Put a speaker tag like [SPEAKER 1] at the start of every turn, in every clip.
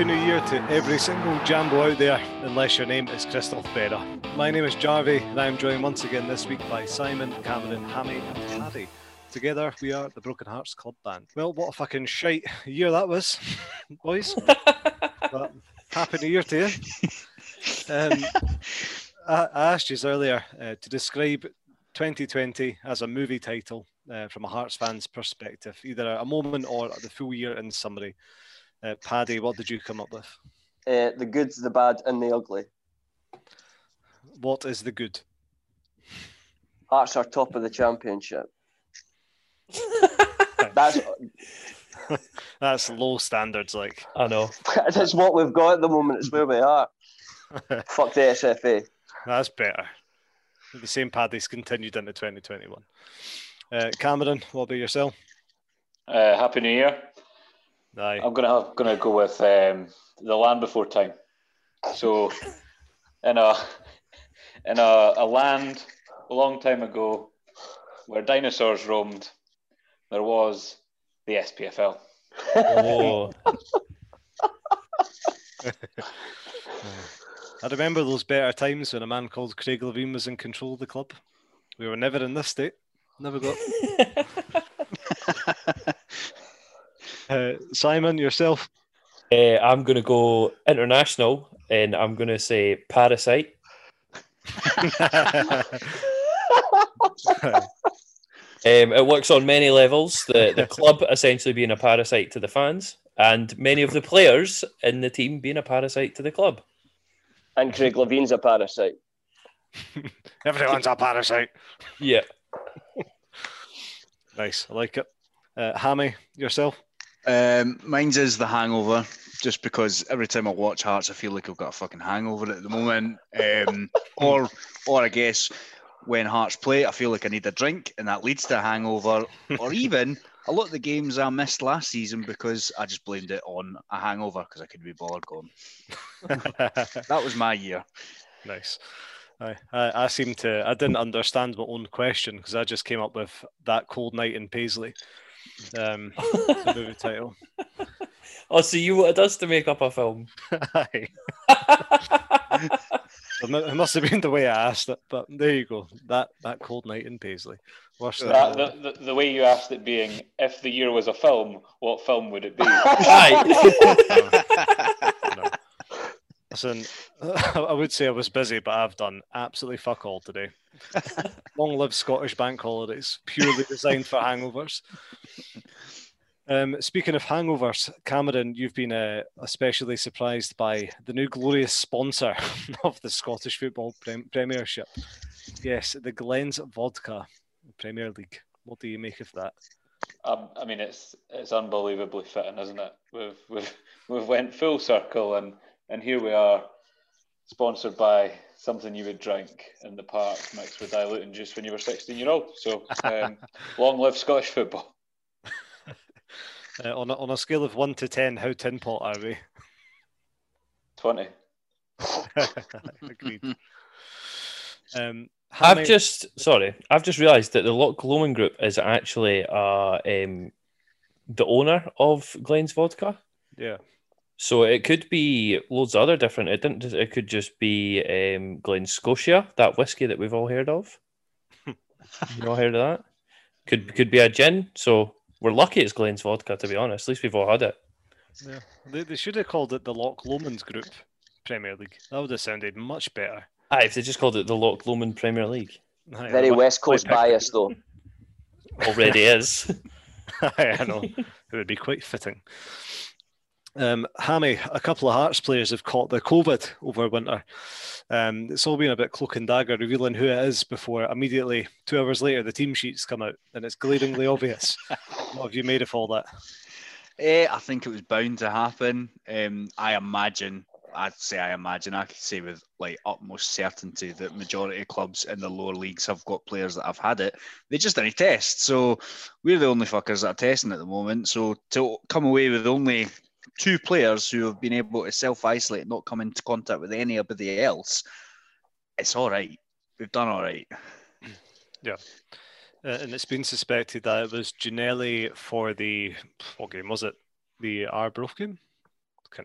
[SPEAKER 1] Happy New Year to every single Jambo out there, unless your name is Christophe Berra. My name is Jarvie, and I am joined once again this week by Simon, Cameron, Hammy, and Paddy. Together, we are the Broken Hearts Club Band. Well, what a fucking shite year that was, boys. but happy New Year to you. Um, I, I asked you earlier uh, to describe 2020 as a movie title uh, from a Hearts fan's perspective, either a moment or the full year in summary. Uh, Paddy, what did you come up with?
[SPEAKER 2] Uh, the good, the bad, and the ugly.
[SPEAKER 1] What is the good?
[SPEAKER 2] Hearts are top of the championship. That's
[SPEAKER 1] That's low standards, like.
[SPEAKER 3] I know.
[SPEAKER 2] that's what we've got at the moment. It's where we are. Fuck the SFA.
[SPEAKER 1] That's better. The same Paddy's continued into 2021. Uh, Cameron, what about yourself?
[SPEAKER 4] Uh, Happy New Year.
[SPEAKER 1] Aye.
[SPEAKER 4] I'm gonna have, gonna go with um, the land before time. So, in a in a, a land a long time ago, where dinosaurs roamed, there was the SPFL.
[SPEAKER 3] Oh,
[SPEAKER 1] I remember those better times when a man called Craig Levein was in control of the club. We were never in this state. Never got. Uh, Simon, yourself.
[SPEAKER 3] uh, I'm going to go international and I'm going to say Parasite. Um, it works on many levels. The the club essentially being a parasite to the fans, and many of the players in the team being a parasite to the club.
[SPEAKER 2] And Craig Levein's a parasite.
[SPEAKER 1] Everyone's a parasite.
[SPEAKER 3] Yeah.
[SPEAKER 1] Nice. I like it. Uh, Hammy, yourself.
[SPEAKER 5] Um, mine's is the hangover, just because every time I watch Hearts, I feel like I've got a fucking hangover at the moment. Um, or, or I guess when Hearts play, I feel like I need a drink, and that leads to a hangover. or even a lot of the games I missed last season because I just blamed it on a hangover because I couldn't be bothered going. That was my year.
[SPEAKER 1] nice. I, I seem to. I didn't understand my own question because I just came up with that cold night in Paisley. Um, the movie title.
[SPEAKER 3] Oh, so you wanted us to make up a film?
[SPEAKER 1] Aye. It must have been the way I asked it, but there you go. That that cold night in Paisley. Worse than
[SPEAKER 4] That, the, the, the way you asked it being, if the year was a film, what film would it be?
[SPEAKER 3] Aye.
[SPEAKER 1] No. Listen, I would say I was busy, but I've done absolutely fuck all today. Long live Scottish bank holidays, purely designed for hangovers. Um, speaking of hangovers, Cameron, you've been uh, especially surprised by the new glorious sponsor of the Scottish Football Prem- Premiership. Yes, the Glens Vodka Premier League. What do you make of that?
[SPEAKER 4] Um, I mean, it's it's unbelievably fitting, isn't it? We've we've we've went full circle, and and here we are, sponsored by something you would drink in the park mixed with diluting juice when you were 16 year old. So, um, long live Scottish football.
[SPEAKER 1] Uh, on, a, on a scale of 1 to 10, how tin pot are we?
[SPEAKER 4] 20.
[SPEAKER 1] Agreed. Um,
[SPEAKER 3] I've
[SPEAKER 1] Hammy-
[SPEAKER 3] just sorry, I've just realised that the Loch Lomond Group is actually uh, um, the owner of Glens Vodka.
[SPEAKER 1] yeah.
[SPEAKER 3] So it could be loads of other different. It didn't. It could just be um, Glen Scotia, that whiskey that we've all heard of. you all heard of that? Could could be a gin. So we're lucky it's Glen's vodka. To be honest, at least we've all had it.
[SPEAKER 1] Yeah, they, they should have called it the Loch Lomond Group Premier League. That would have sounded much better.
[SPEAKER 3] Ah, if they just called it the Loch Lomond Premier League,
[SPEAKER 1] Aye,
[SPEAKER 2] Very
[SPEAKER 1] that
[SPEAKER 2] West Coast bias, though.
[SPEAKER 3] already is.
[SPEAKER 1] Aye, I know. It would be quite fitting. Um, Hammy, a couple of Hearts players have caught the COVID over winter. Um, it's all been a bit cloak and dagger, revealing who it is before immediately, two hours later, the team sheets come out and it's glaringly obvious. What have you made of all that?
[SPEAKER 5] Eh, I think it was bound to happen. Um, I imagine, I'd say I imagine, I could say with like utmost certainty that majority of clubs in the lower leagues have got players that have had it. They just didn't test. So we're the only fuckers that are testing at the moment. So to come away with only two players who have been able to self isolate, not come into contact with anybody else, it's all right. We've done all right.
[SPEAKER 1] Uh, and it's been suspected that it was Ginnelly for the what game was it? The Arbroath game.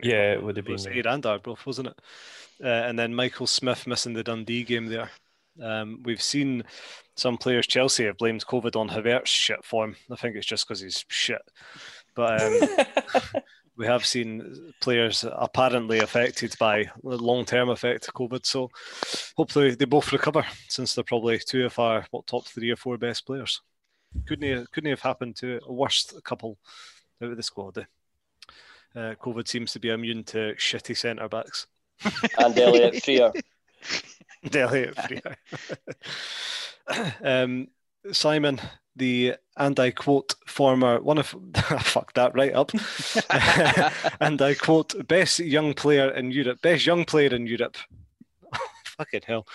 [SPEAKER 3] Yeah, it would have
[SPEAKER 1] It was
[SPEAKER 3] been.
[SPEAKER 1] Aid and Arbroath, wasn't it? Uh, and then Michael Smith missing the Dundee game there. Um, we've seen some players, Chelsea, have blamed COVID on Havertz shit form. I think it's just because he's shit. But um, we have seen players apparently affected by the long-term effect of COVID. So hopefully they both recover, since they're probably two of our what top three or four best players. Couldn't couldn't have happened to a worst couple out of the squad. Uh, COVID seems to be immune to shitty centre backs.
[SPEAKER 2] And Elliott Frear.
[SPEAKER 1] Elliott Frear. um, Simon, the and I quote former one of fuck that right up, and I quote best young player in Europe, best young player in Europe. Fucking hell.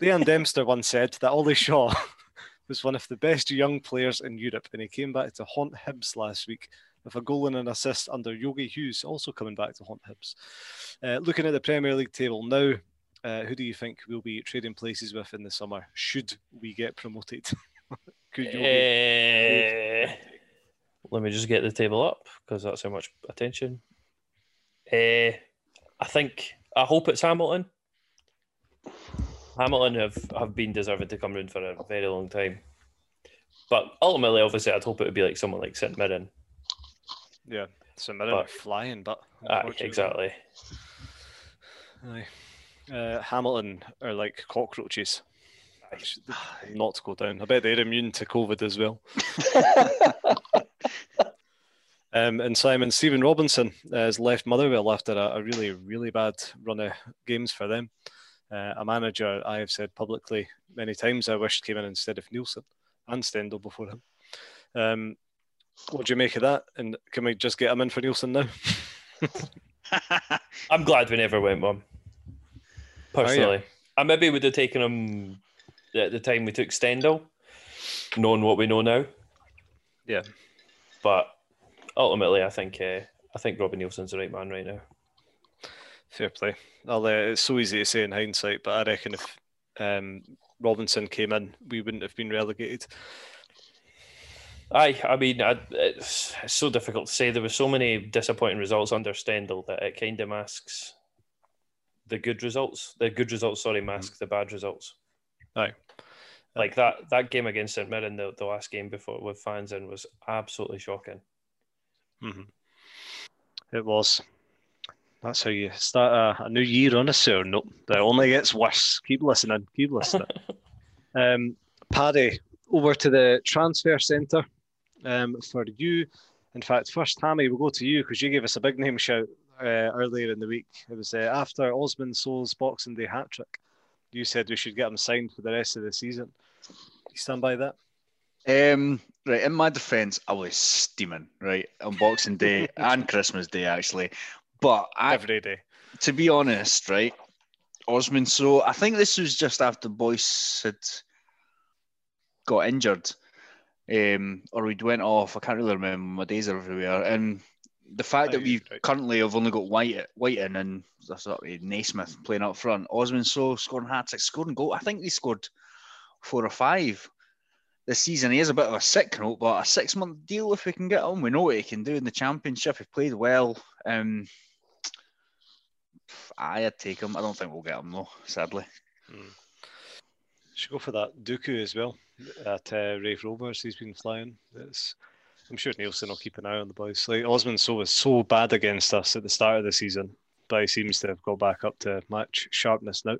[SPEAKER 1] Leeann Dempster once said that Ollie Shaw was one of the best young players in Europe, and he came back to haunt Hibs last week with a goal and an assist under Yogi Hughes, also coming back to haunt Hibs. Uh, looking at the Premier League table now, uh, who do you think we'll be trading places with in the summer? Should we get promoted? Could you? be-
[SPEAKER 3] Eh, let me just get the table up because that's how much attention. Uh, I think I hope it's Hamilton. Hamilton have, have been deserving to come round for a very long time. But ultimately, obviously, I'd hope it would be like someone like St Mirren.
[SPEAKER 1] yeah, St Mirren
[SPEAKER 3] But-
[SPEAKER 1] are flying, but
[SPEAKER 3] Aye,
[SPEAKER 1] unfortunately-
[SPEAKER 3] exactly.
[SPEAKER 1] Aye. Uh, Hamilton are like cockroaches. Should Not go down. I bet they're immune to COVID as well. Um, and Simon Stephen Robinson uh, has left Motherwell after a, a really, really bad run of games for them. Uh, a manager I have said publicly many times I wished came in instead of Neilson and Stendel before him. Um, what do you make of that? And can we just get him in for Neilson now?
[SPEAKER 3] I'm glad we never went one. Personally, I maybe would have taken him at the time we took Stendel, knowing what we know now.
[SPEAKER 1] Yeah.
[SPEAKER 3] But ultimately, I think uh, I think Robbie Neilson's the right man right now.
[SPEAKER 1] Fair play. Uh, it's so easy to say in hindsight, but I reckon if um, Robinson came in, we wouldn't have been relegated.
[SPEAKER 3] Aye, I mean, I, it's, it's so difficult to say. There were so many disappointing results under Stendel that it kind of masks the good results. The good results, sorry, mask the bad results.
[SPEAKER 1] Aye.
[SPEAKER 3] Like that that game against St Mirren, the, the last game before with fans in, was absolutely shocking.
[SPEAKER 1] Mm-hmm. It was. That's how you start a, a new year on a sour note. That only gets worse. Keep listening. Keep listening. um, Paddy, over to the transfer centre um, for you. In fact, first, Hammy, we'll go to you because you gave us a big name shout uh, earlier in the week. It was uh, after Osman Sow's Boxing Day hat trick. You said we should get him signed for the rest of the season. You stand by that?
[SPEAKER 5] Um, right, in my defence, I was steaming, right, on Boxing Day and Christmas Day, actually. But I,
[SPEAKER 1] Every day.
[SPEAKER 5] to be honest, right, Osman, so I think this was just after Boyce had got injured, um, or we'd went off. I can't really remember. My days are everywhere. And the fact that
[SPEAKER 1] Aye,
[SPEAKER 5] we
[SPEAKER 1] right.
[SPEAKER 5] currently have only got White, Wighton and sort of Naismith playing up front, Osman Sow scoring hat trick, scoring goal. I think he scored four or five this season. He is a bit of a sick note, but a six month deal if we can get him. We know what he can do in the championship. He played well. Um, I'd take him. I don't think we'll get him though, sadly.
[SPEAKER 1] Should go for that Duku as well at uh, Raith Rovers. He's been flying. It's, I'm sure Neilson will keep an eye on the boys. Like Osman Sow was so bad against us at the start of the season, but he seems to have got back up to match sharpness now.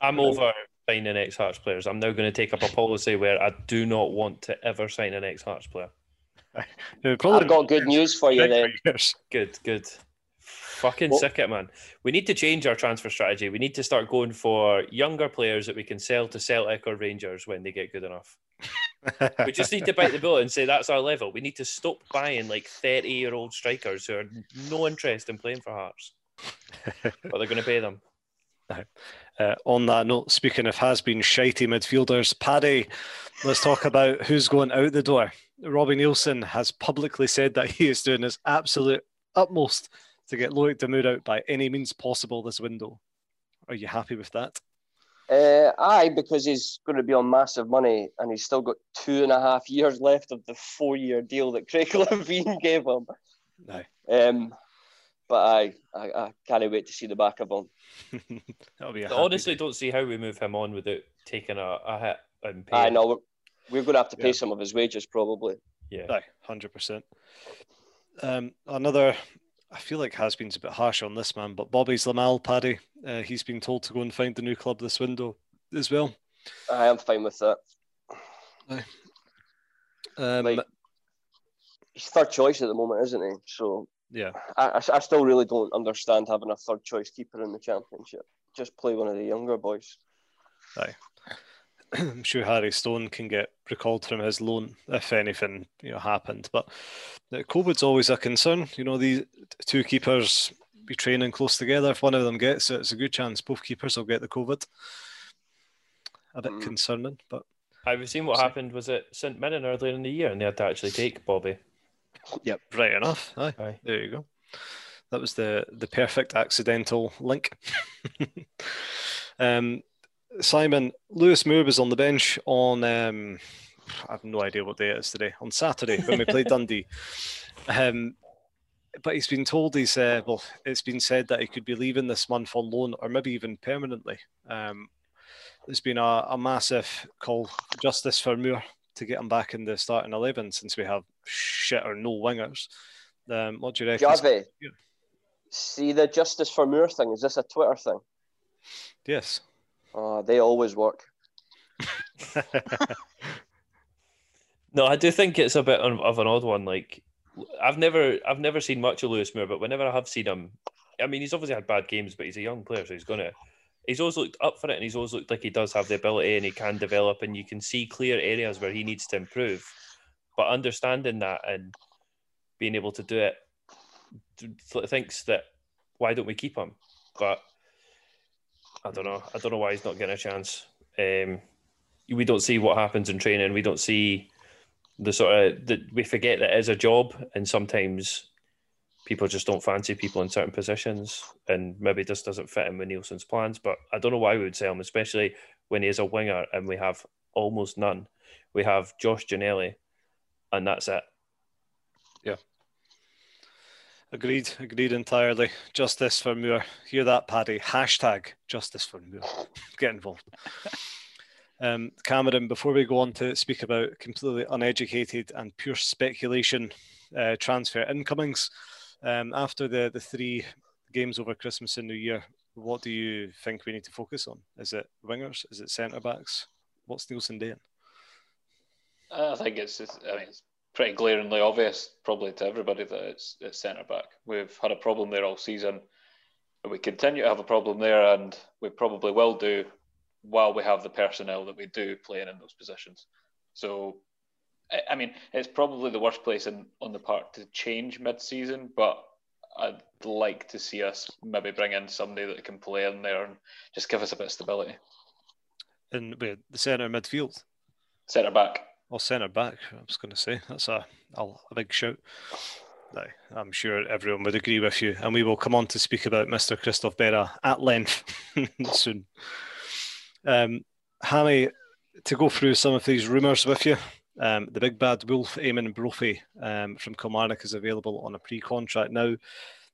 [SPEAKER 3] I'm over signing ex Hearts players. I'm now going to take up a policy where I do not want to ever sign an ex Hearts player.
[SPEAKER 1] Probably
[SPEAKER 2] I've got good news for you then.
[SPEAKER 3] Good, good. Fucking
[SPEAKER 2] Well-
[SPEAKER 3] sick it, man. We need to change our transfer strategy. We need to start going for younger players that we can sell to Celtic or Rangers when they get good enough. We just need to bite the bullet and say that's our level. We need to stop buying like 30 year old strikers who are no interest in playing for Hearts, but they're going to pay them.
[SPEAKER 1] Uh, on that note, speaking of has been shitey midfielders, Paddy, let's talk about who's going out the door. Robbie Neilson has publicly said that he is doing his absolute utmost to get Loic Damour out by any means possible this window. Are you happy with that?
[SPEAKER 2] Uh, aye, because he's going to be on massive money and he's still got two and a half years left of the four year deal that Craig Levein gave him.
[SPEAKER 1] Aye.
[SPEAKER 2] Um, but I, I, I can't wait to see the back of him.
[SPEAKER 1] Be a
[SPEAKER 3] I honestly
[SPEAKER 1] day.
[SPEAKER 3] don't see how we move him on without taking a, a hit and pay.
[SPEAKER 2] I know we're, we're going to have to pay
[SPEAKER 1] Yeah.
[SPEAKER 2] some of his wages probably.
[SPEAKER 3] Yeah.
[SPEAKER 1] Aye, hundred percent. Um, another, I feel like has been a bit harsh on this man, but Bobby Zlamal Paddy. Uh, he's been told to go and find the new club this window as well.
[SPEAKER 2] I am fine with that.
[SPEAKER 1] Um,
[SPEAKER 2] Like- He's third choice at the moment, isn't he? So
[SPEAKER 1] yeah,
[SPEAKER 2] I, I, I still really don't understand having a third choice keeper in the championship. Just play one of the younger boys.
[SPEAKER 1] I'm sure Harry Stone can get recalled from his loan if anything you know happened. But uh, COVID's always a concern. You know, these two keepers be training close together. If one of them gets it, it's a good chance both keepers will get the COVID. A bit
[SPEAKER 2] Mm.
[SPEAKER 1] concerning, but
[SPEAKER 3] I've seen what
[SPEAKER 1] So-
[SPEAKER 3] happened. Was it St Mirren earlier in the year, and they had to actually take Bobby.
[SPEAKER 1] Yep, right enough. Aye.
[SPEAKER 3] Aye.
[SPEAKER 1] There you go. That was the the perfect accidental link. um, Simon Lewis Moore was on the bench on. Um, I have no idea what day it is today. On Saturday when we played Dundee. Um, but he's been told he's uh, well. It's been said that he could be leaving this month on loan or maybe even permanently. Um, there's been a, a massive call for justice for Moore to get him back in the starting eleven since we have shit or no wingers. Um, what do you reckon?
[SPEAKER 2] Jarvey,
[SPEAKER 1] Yeah.
[SPEAKER 2] see the Justice for Moore thing? Is this a Twitter thing?
[SPEAKER 1] Yes.
[SPEAKER 2] Oh, they always work.
[SPEAKER 3] No, I do think it's a bit of of an odd one. Like, I've never, I've never seen much of Lewis Moore, but whenever I have seen him, I mean, he's obviously had bad games, but he's a young player, so he's gonna. He's always looked up for it, and he's always looked like he does have the ability, and he can develop, and you can see clear areas where he needs to improve. But understanding that and being able to do it, th- thinks that why don't we keep him? But I don't know. I don't know why he's not getting a chance. Um, we don't see what happens in training. We don't see the sort of that we forget that it is a job, and sometimes people just don't fancy people in certain positions, and maybe this doesn't fit in with Neilson's plans. But I don't know why we would sell him, especially when he is a winger and we have almost none. We have Josh Ginnelly, and that's it.
[SPEAKER 1] Agreed. Agreed entirely. Justice for Moore. Hear that, Paddy? Hashtag justice for Moore. Get involved. Um, Cameron, before we go on to speak about completely uneducated and pure speculation uh, transfer incomings, um, after the, the three games over Christmas and New Year, what do you think we need to focus on? Is it wingers? Is it centre backs? What's Neilson doing?
[SPEAKER 4] I think it's, just, I mean, it's pretty glaringly obvious, probably to everybody, that it's, it's centre back. We've had a problem there all season. And we continue to have a problem there, and we probably will do while we have the personnel that we do playing in those positions. So, I- mean, it's probably the worst place in, on the park to change mid-season, but I'd like to see us maybe bring in somebody that can play in there and just give us a bit of stability.
[SPEAKER 1] In wait, the centre midfield
[SPEAKER 4] Centre back.
[SPEAKER 1] Or centre back? I was going to say that's a a, a big shout. I'm sure everyone would agree with you, and we will come on to speak about Mr. Christophe Berra at length soon. Um, Hammy, to go through some of these rumours with you, um, the big bad wolf, Eamonn Brophy um, from Kilmarnock, is available on a pre-contract now.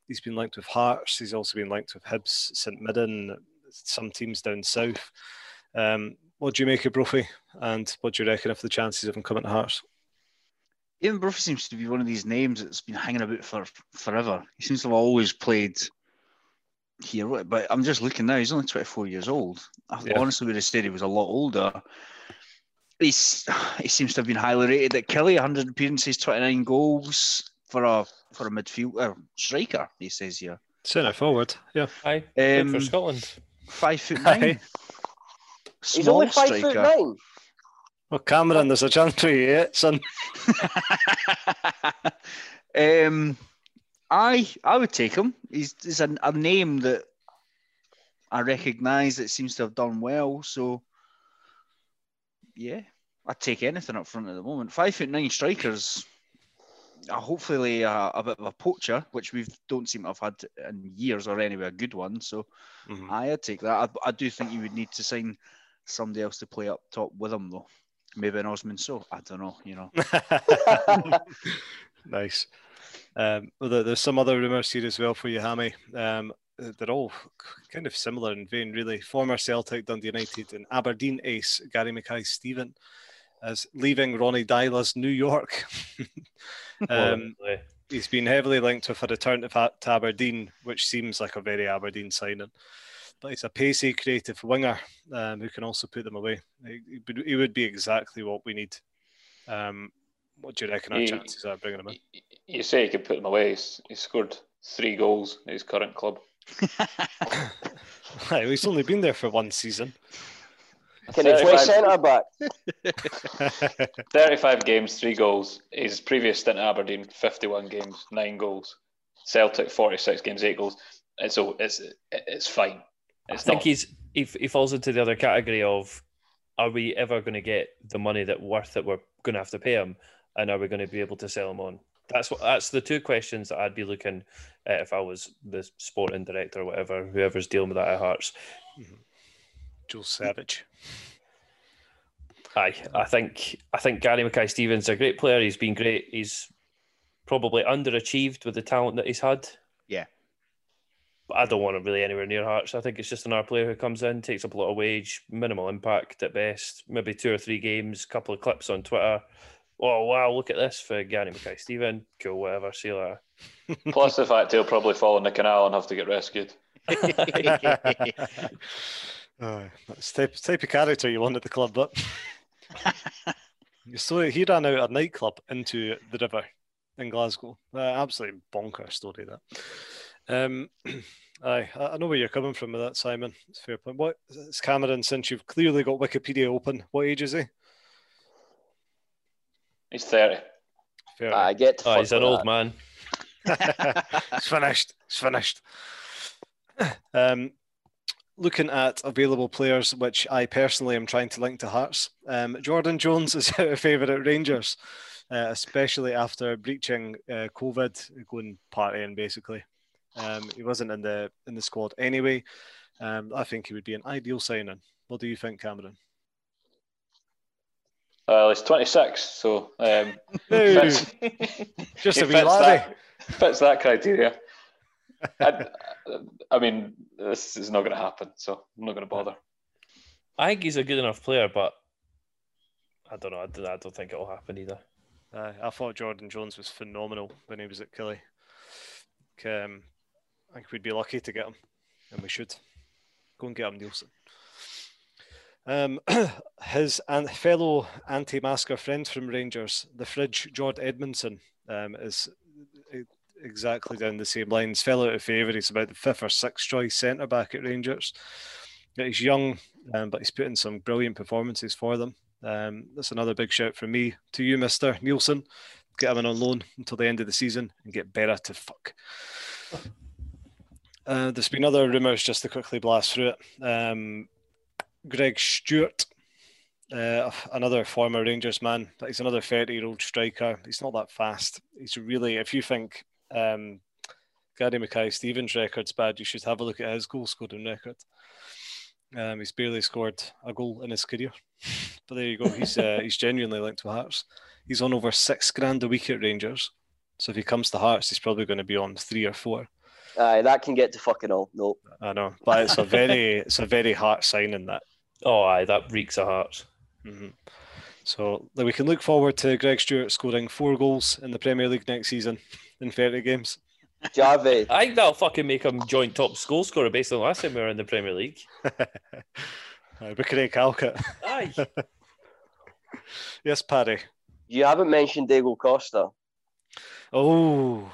[SPEAKER 1] He's been linked with Hearts. He's also been linked with Hibs, St Mirren, some teams down south. Um, what do you make of Brophy, and what do you reckon of the chances of him coming to Hearts?
[SPEAKER 5] Ian Brophy seems to be one of these names that's been hanging about for forever. He seems to have always played here, but I'm just looking now. He's only 24 years old. I
[SPEAKER 1] Yeah.
[SPEAKER 5] honestly would have said he was a lot older. He's he seems to have been highly rated at Killie. 100 appearances, 29 goals for a for a midfielder striker. He says here.
[SPEAKER 1] Centre forward, yeah.
[SPEAKER 3] Aye,
[SPEAKER 5] Um,
[SPEAKER 3] for Scotland.
[SPEAKER 5] Five foot
[SPEAKER 1] Aye.
[SPEAKER 5] Nine.
[SPEAKER 2] He's
[SPEAKER 5] Small
[SPEAKER 2] only five
[SPEAKER 5] striker.
[SPEAKER 2] foot nine.
[SPEAKER 1] Well, Cameron, there's a chance for you, yeah, son.
[SPEAKER 5] um, I I would take him. He's, he's a, a name that I recognise that seems to have done well. So yeah, I'd take anything up front at the moment. Five foot nine strikers. Uh, hopefully a, a bit of a poacher, which we don't seem to have had in years, or anyway a good one. So
[SPEAKER 1] Mhm.
[SPEAKER 5] I'd take that. I, I do think you would need to sign somebody else to play up top with him though. Maybe an Osman Sow I don't know. You know.
[SPEAKER 1] nice. Um, well, there- there's some other rumours here as well for you, Hammy. Um, they're all kind of similar in vein, really. Former Celtic, Dundee United, and Aberdeen ace Gary Mackay Steven is leaving Ronny Deila's New York. um, he's been heavily linked with a return to, Fa- to Aberdeen, which seems like a very Aberdeen signing. But he's a pacey, creative winger um, who can also put them away. He, he would- he would be exactly what we need. Um, what do you reckon our
[SPEAKER 4] He-
[SPEAKER 1] chances are bringing him in?
[SPEAKER 4] You say he could put them away. He's, he scored three goals at his current club.
[SPEAKER 1] Aye, he's only been there for one season.
[SPEAKER 2] Can he play
[SPEAKER 4] 35
[SPEAKER 2] centre back?
[SPEAKER 4] 35 games, three goals. His previous stint at Aberdeen, 51 games, nine goals. Celtic, 46 games, eight goals. It's a, it's it's fine.
[SPEAKER 3] I think
[SPEAKER 4] not.
[SPEAKER 3] he's he, he falls into the other category of are we ever going to get the money that worth that we're going to have to pay him, and are we going to be able to sell him on? That's what that's the two questions that I'd be looking at if I was the sporting director or whatever, whoever's dealing with that at Hearts. Mm-hmm.
[SPEAKER 1] Joe Savage.
[SPEAKER 3] Aye, I think I think Gary Mackay Stevens is a great player. He's been great. He's probably underachieved with the talent that he's had.
[SPEAKER 5] Yeah.
[SPEAKER 3] But I don't want him really anywhere near Hearts. I think it's just another player who comes in, takes up a lot of wage, minimal impact at best, maybe two or three games, couple of clips on Twitter. Oh wow, look at this for Gary Mackay Steven. Cool, whatever. See you later.
[SPEAKER 4] Plus the fact he'll probably fall in the canal and have to get rescued.
[SPEAKER 1] Aye, that's the type, type of character you want at the club, but so he ran out a nightclub into the river in Glasgow. Uh, absolutely bonker story that. Um, aye, I I know where you're coming from with that, Simon. It's a fair point. What it's Cameron? Since you've clearly got Wikipedia open, what age is he?
[SPEAKER 4] He's 30.
[SPEAKER 1] Fair.
[SPEAKER 2] I get.
[SPEAKER 3] Oh, he's an old man.
[SPEAKER 1] it's finished. It's finished. Um, looking at available players, which I personally am trying to link to Hearts, um, Jordan Jones is out of favour at Rangers, uh, especially after breaching uh, COVID, going partying basically. Um, he wasn't in the in the squad anyway. Um, I think he would be an ideal signing. What do you think, Cameron?
[SPEAKER 4] Well, he's 26, so um,
[SPEAKER 1] Hey,
[SPEAKER 4] fits,
[SPEAKER 1] just a wee
[SPEAKER 4] fits that, fits that criteria. I, I mean, this is not going to happen, so I'm not going to bother.
[SPEAKER 3] I think he's a good enough player, but I don't know. I don't, I don't think it'll happen either.
[SPEAKER 1] Uh, I thought Jordan Jones was phenomenal when he was at Killy. Um, I think we'd be lucky to get him, and we should go and get him, Neilson. Um, his and fellow anti-masker friend from Rangers, the fridge, George Edmundson, um, is exactly down the same lines. Fell out of favour. He's about the fifth or sixth choice centre back at Rangers. He's young, um, but he's put in some brilliant performances for them. Um, that's another big shout from me to you, Mister Neilson. Get him in on loan until the end of the season and get better to fuck. Uh, there's been other rumours just to quickly blast through it. Um, Greg Stewart, uh, another former Rangers man, but he's another 30 year old striker. He's not that fast. He's really, if you think um, Gary Mackay Stevens' record's bad, you should have a look at his goal scoring record. Um, he's barely scored a goal in his career, but there you go. He's uh, he's genuinely linked to Hearts. He's on over six grand a week at Rangers. So if he comes to Hearts, he's probably going to be on three or four.
[SPEAKER 2] Aye, that can get to fucking all. No.
[SPEAKER 1] I know, but it's a very it's a very heart signing that.
[SPEAKER 3] Oh, aye, that reeks of Hearts.
[SPEAKER 1] Mhm. So like, we can look forward to Greg Stewart scoring four goals in the Premier League next season in 30 games.
[SPEAKER 2] Jarvey,
[SPEAKER 3] I think that'll fucking make him joint top goal scorer based on the last time we were in the Premier League.
[SPEAKER 1] Uh, but Craig Halkett.
[SPEAKER 3] Aye.
[SPEAKER 1] yes, Paddy.
[SPEAKER 2] you haven't mentioned Diego Costa.
[SPEAKER 1] Oh, what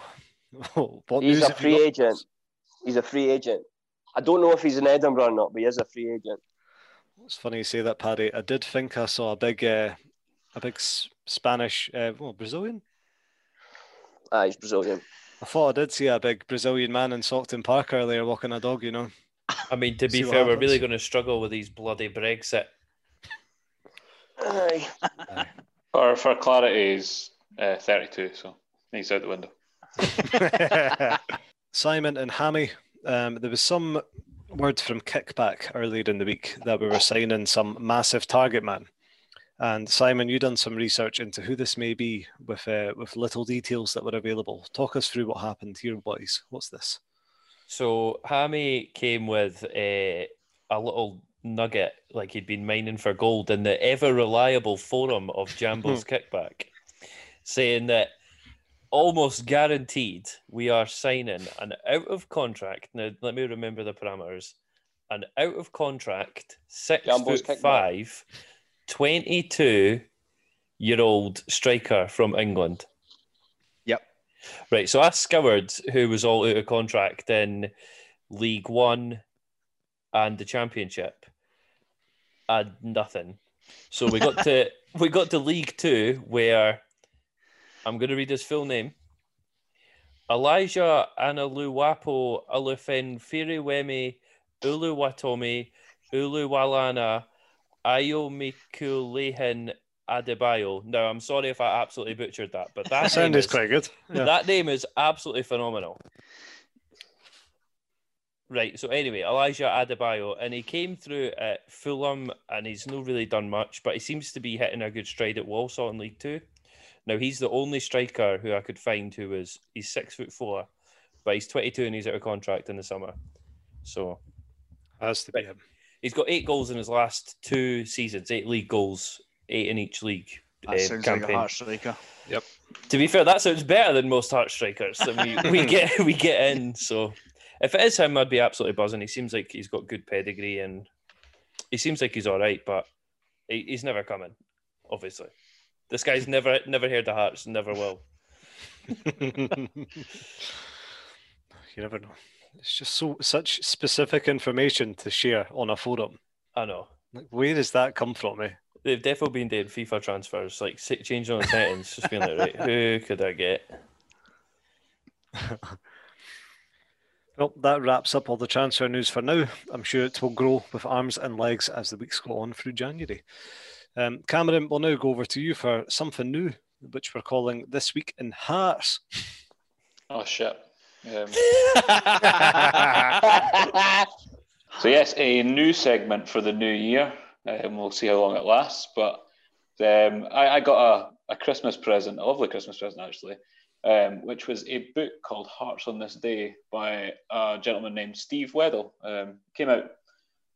[SPEAKER 2] He's a
[SPEAKER 1] have you
[SPEAKER 2] free
[SPEAKER 1] got?
[SPEAKER 2] agent. He's a free agent. I don't know if he's in Edinburgh or not, but he is a free agent.
[SPEAKER 1] It's funny you say that, Paddy. I did think I saw a big, uh, a big Spanish, uh, well, Brazilian.
[SPEAKER 2] Ah, he's Brazilian.
[SPEAKER 1] I thought I did see a big Brazilian man in Saughton Park earlier walking a dog. You know.
[SPEAKER 3] I mean, to be
[SPEAKER 1] See what
[SPEAKER 3] fair, we're really going to struggle with these bloody Brexit.
[SPEAKER 2] Aye.
[SPEAKER 4] For, for clarity, he's uh, 32, so he's out the window.
[SPEAKER 1] Simon and Hammy, um, there was some word from Kickback earlier in the week that we were signing some massive target man. And Simon, you done some research into who this may be with uh, with little details that were available. Talk us through what happened here, boys. What's this?
[SPEAKER 3] So Hammy came with a, a little nugget, like he'd been mining for gold in the ever reliable forum of Jambo's Kickback, saying that almost guaranteed we are signing an out of contract. Now, let me remember the parameters. An out of contract, six foot five, 22 year old striker from England.
[SPEAKER 5] Yep.
[SPEAKER 3] Right. So I scoured who was all out of contract in League One and the Championship. And nothing. So we got to we got to League Two where I'm going to read his full name. Elijah Analuwapo Alufenfiriwemi Uluwatomi Uluwalana Ayomikulehin Adebayo. Now, I'm sorry if I absolutely butchered that, but that,
[SPEAKER 1] That
[SPEAKER 3] name is,
[SPEAKER 1] quite good. Yeah.
[SPEAKER 3] that name is absolutely phenomenal. Right. So anyway, Elijah Adebayo, and he came through at Fulham, and he's not really done much, but he seems to be hitting a good stride at Walsall in League Two. Now he's the only striker who I could find who was he's six foot four, but he's 22 and he's out of contract in the summer. So
[SPEAKER 1] Has to be him.
[SPEAKER 3] he's got eight goals in his last two seasons, eight league goals, eight in each league.
[SPEAKER 5] That
[SPEAKER 3] uh,
[SPEAKER 5] sounds like a
[SPEAKER 3] campaign.
[SPEAKER 5] heart striker.
[SPEAKER 3] To be fair, that sounds better than most heart strikers. that we, we get we get in. So if it is him, I'd be absolutely buzzing. He seems like he's got good pedigree and he seems like he's all right, but he, he's never coming. Obviously, this guy's never never heard the Hearts, never will.
[SPEAKER 1] you never know. It's just so such specific information to share on a forum.
[SPEAKER 3] I know
[SPEAKER 1] Like, where does that come from, eh?
[SPEAKER 3] they've definitely been doing FIFA transfers, like changing on the settings, just being like, right, who could I get?
[SPEAKER 1] Well, that wraps up all the transfer news for now. I'm sure it will grow with arms and legs as the weeks go on through January. Um, Cameron, we'll now go over to you for something new, which we're calling This Week in Hearts.
[SPEAKER 4] Oh shit. Um, so yes, a new segment for the new year, and we'll see how long it lasts. But um, I, I got a, a Christmas present, a lovely Christmas present actually, um, which was a book called Hearts on This Day by a gentleman named Steve Weddle. Um, came out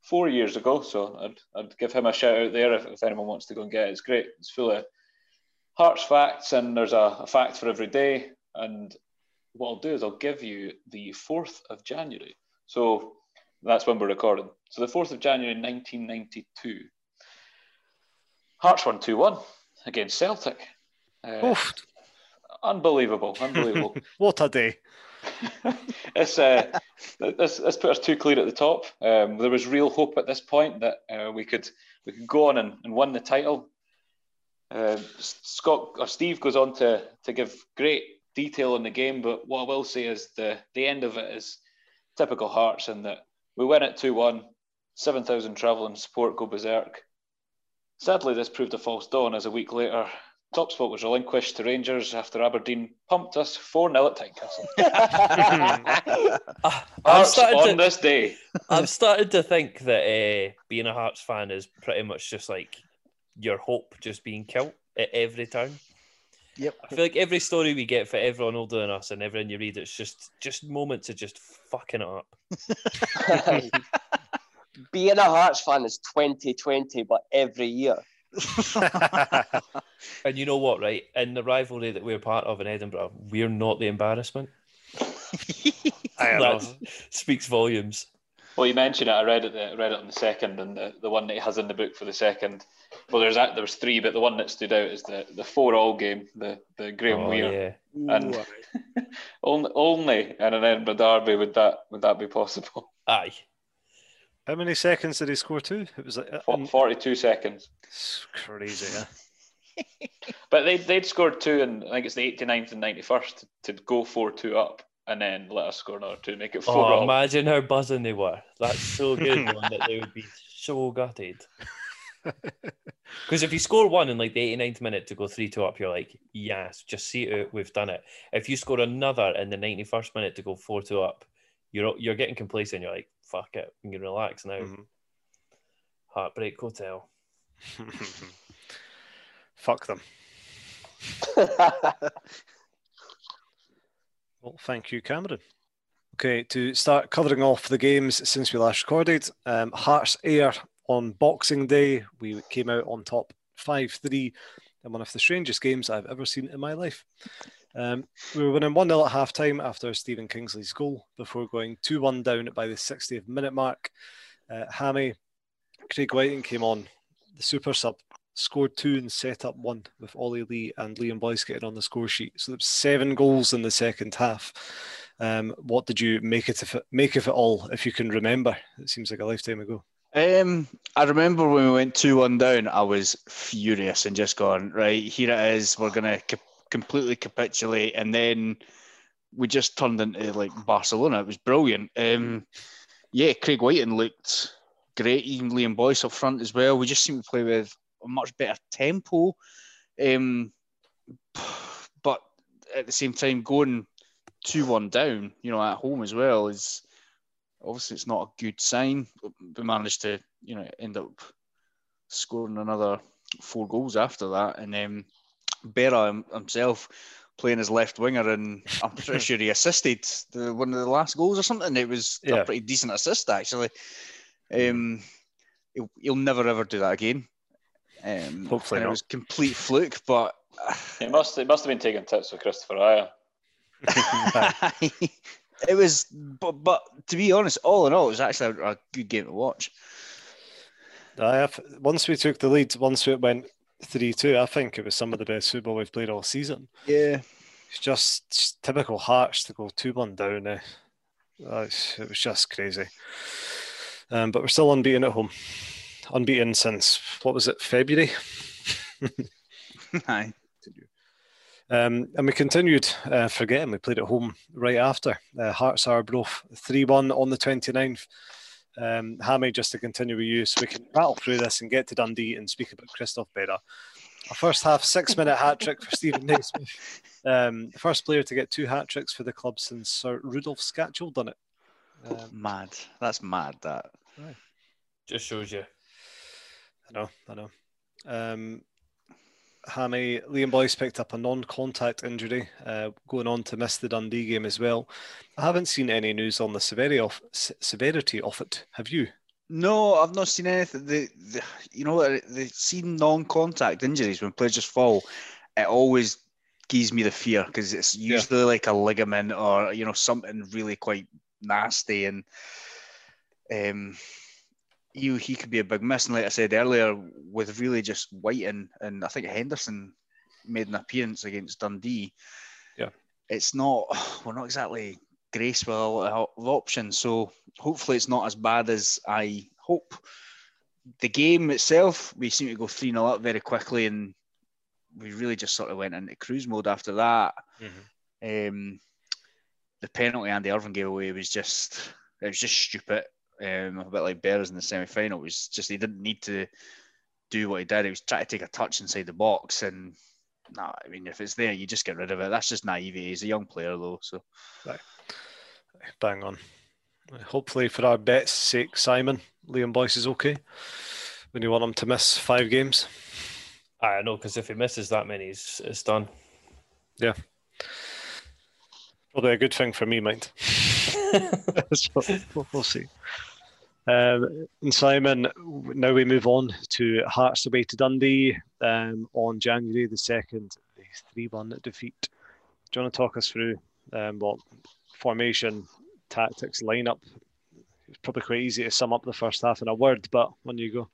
[SPEAKER 4] four years ago, so I'd, I'd give him a shout out there if, if anyone wants to go and get it. It's great. It's full of Hearts facts, and there's a, a fact for every day. And what I'll do is I'll give you the 4th of January. So that's when we're recording. So the 4th of January 1992. Hearts won 2 1 against Celtic. Uh,
[SPEAKER 1] Oof,
[SPEAKER 4] unbelievable, unbelievable.
[SPEAKER 1] what a day.
[SPEAKER 4] this, uh, this, this put us too clear at the top. Um, there was real hope at this point that uh, we could we could go on and, and win the title. Uh, Scott or Steve goes on to to give great detail on the game, but what I will say is the the end of it is typical Hearts in that we win it two one, seven thousand travelling support go berserk. Sadly, this proved a false dawn as a week later. Top spot was relinquished to Rangers after Aberdeen pumped us 4 0 at Tynecastle.
[SPEAKER 3] I- I'm
[SPEAKER 4] Hearts on
[SPEAKER 3] to,
[SPEAKER 4] this day.
[SPEAKER 3] I'm starting to think that uh, being a Hearts fan is pretty much just like your hope just being killed at every time.
[SPEAKER 5] Yep.
[SPEAKER 3] I feel like every story we get for everyone older than us and everyone you read, it's just just moments of just fucking it up.
[SPEAKER 2] Being a Hearts fan is 2020, but every year.
[SPEAKER 3] And you know what, right? In the rivalry that we're part of in Edinburgh, we're not the embarrassment.
[SPEAKER 1] I
[SPEAKER 3] That
[SPEAKER 1] know.
[SPEAKER 3] speaks volumes.
[SPEAKER 4] Well, you mentioned it. I read it. I read it on the second, and the, the one that he has in the book for the second. Well, there's that. There was three, but the one that stood out is the the four all game, the the Graham
[SPEAKER 3] Oh,
[SPEAKER 4] Weir.
[SPEAKER 3] yeah.
[SPEAKER 4] And only only in an Edinburgh derby would that would that be possible?
[SPEAKER 3] Aye.
[SPEAKER 1] How many seconds did he score to? It was like uh,
[SPEAKER 4] Forty-two seconds.
[SPEAKER 1] it's crazy. Yeah?
[SPEAKER 4] But they they'd scored two, and I think it's the 89th and 91st to, to go four two up, and then let us score another two to make it four
[SPEAKER 3] Oh,
[SPEAKER 4] all.
[SPEAKER 3] imagine how buzzing they were. That's so good, man, that they would be so gutted. Because if you score one in like the 89th minute to go 3 2 up, you're like, yes, just see it, we've done it. If you score another in the 91st minute to go 4 2 up, you're you're getting complacent. You're like, fuck it, we can relax now.
[SPEAKER 1] Mhm.
[SPEAKER 3] Heartbreak Hotel.
[SPEAKER 1] Fuck them. Well, thank you, Cameron. Okay, to start covering off the games since we last recorded, um, Hearts Ayr on Boxing Day. We came out on top 5 3 in one of the strangest games I've ever seen in my life. Um, we were winning 1 0 at half time after Stephen Kingsley's goal before going 2 1 down by the 60th minute mark. Uh, Hammy, Craig Wighton came on, the super sub, scored two and set up one with Ollie Lee and Liam Boyce getting on the score sheet. So there was seven goals in the second half. Um, what did you make it of it, make of it all, if you can remember? It seems like a lifetime ago.
[SPEAKER 5] Um, I remember when we went two one down, I was furious and just gone right. Here it is. We're gonna completely capitulate, and then we just turned into like Barcelona. It was brilliant. Um, yeah, Craig Wighton looked great. Even Liam Boyce up front as well. We just seemed to play with a much better tempo. Um, but at the same time, going two one down, you know, at home as well is obviously it's not a good sign. We managed to, you know, end up scoring another four goals after that, and then um, Berra himself playing as left winger, and I'm pretty sure he assisted the, one of the last goals or something. It was yeah. a pretty decent assist actually. Um, he'll, he'll never ever do that again. Um, Hopefully, it was complete fluke, but
[SPEAKER 4] it must it must have been taking tips with Kristoffer Ajer.
[SPEAKER 5] it was, but, but to be honest, all in all, it was actually a, a good game to watch.
[SPEAKER 1] I have, once we took the lead, once it went three two, I think it was some of the best football we've played all season.
[SPEAKER 5] Yeah,
[SPEAKER 1] it's just typical Hearts to go two one down. Eh? it was just crazy. Um, but we're still unbeaten at home. Unbeaten since what was it, February?
[SPEAKER 5] Aye.
[SPEAKER 1] Um, and we continued uh, forgetting we played at home right after. Uh, Hearts Arbroath 3 1 on the 29th. Um, Hammy, just to continue with you, so we can rattle through this and get to Dundee and speak about Christophe Berra. A first half six minute hat trick for Steven Naismith. Um, the first player to get two hat tricks for the club since Sir Rudolph Skácel done it.
[SPEAKER 5] Um, mad. That's mad, that.
[SPEAKER 3] Right. Just shows you.
[SPEAKER 1] I know, I know. Um, Hammy, Liam Boyce picked up a non contact injury, uh, going on to miss the Dundee game as well. I haven't seen any news on the severity of, severity of it. Have you?
[SPEAKER 5] No, I've not seen anything. The, the you know, the seen non contact injuries when players just fall, it always gives me the fear because it's usually yeah. like a ligament or, you know, something really quite nasty. And, um, he he could be a big miss. And like I said earlier, with really just Wighton and I think Henderson made an appearance against Dundee.
[SPEAKER 1] Yeah,
[SPEAKER 5] it's not we're not exactly graced with a lot of options. So hopefully it's not as bad as I hope. The game itself, we seem to go 3 0 up very quickly and we really just sort of went into cruise mode after that. Mm-hmm. Um, the penalty Andy Irving gave away was just it was just stupid um, a bit like Bears in the semi final. It was just he didn't need to do what he did. He was trying to take a touch inside the box, and no, I mean if it's there, you just get rid of it. That's just naivety. He's a young player though, so
[SPEAKER 1] right. bang on. Hopefully, for our bet's sake, Simon Liam Boyce is okay. When you want him to miss five games,
[SPEAKER 3] I know because if he misses that many, it's, it's done.
[SPEAKER 1] Yeah, probably a good thing for me, mind. so we'll see. Um, and Simon, now we move on to Hearts away to Dundee um, on January the 2nd, the 3 1 defeat. Do you want to talk us through um, what formation, tactics, lineup? It's probably quite easy to sum up the first half in a word, but when you go.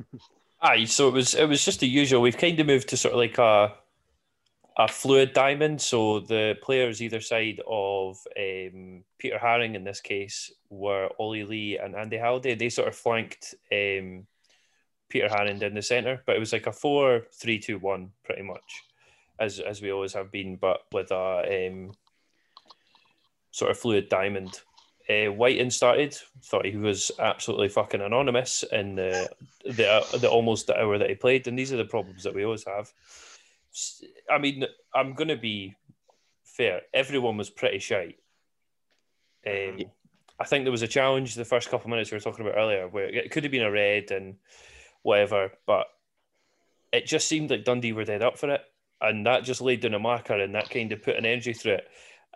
[SPEAKER 3] Aye, so it was it was just the usual. We've kind of moved to sort of like a a fluid diamond. So the players either side of um, Peter Haring in this case were Ollie Lee and Andy Halliday. They sort of flanked um, Peter Haring in the centre, but it was like a four-three-two-one pretty much, as as we always have been, but with a um, sort of fluid diamond. Uh, Wighton started. Thought he was absolutely fucking anonymous in the the the almost the hour that he played, and these are the problems that we always have. I mean, I'm going to be fair. Everyone was pretty shy. Um, I think there was a challenge the first couple of minutes we were talking about earlier where it could have been a red and whatever, but it just seemed like Dundee were dead up for it, and that just laid down a marker, and that kind of put an energy through it.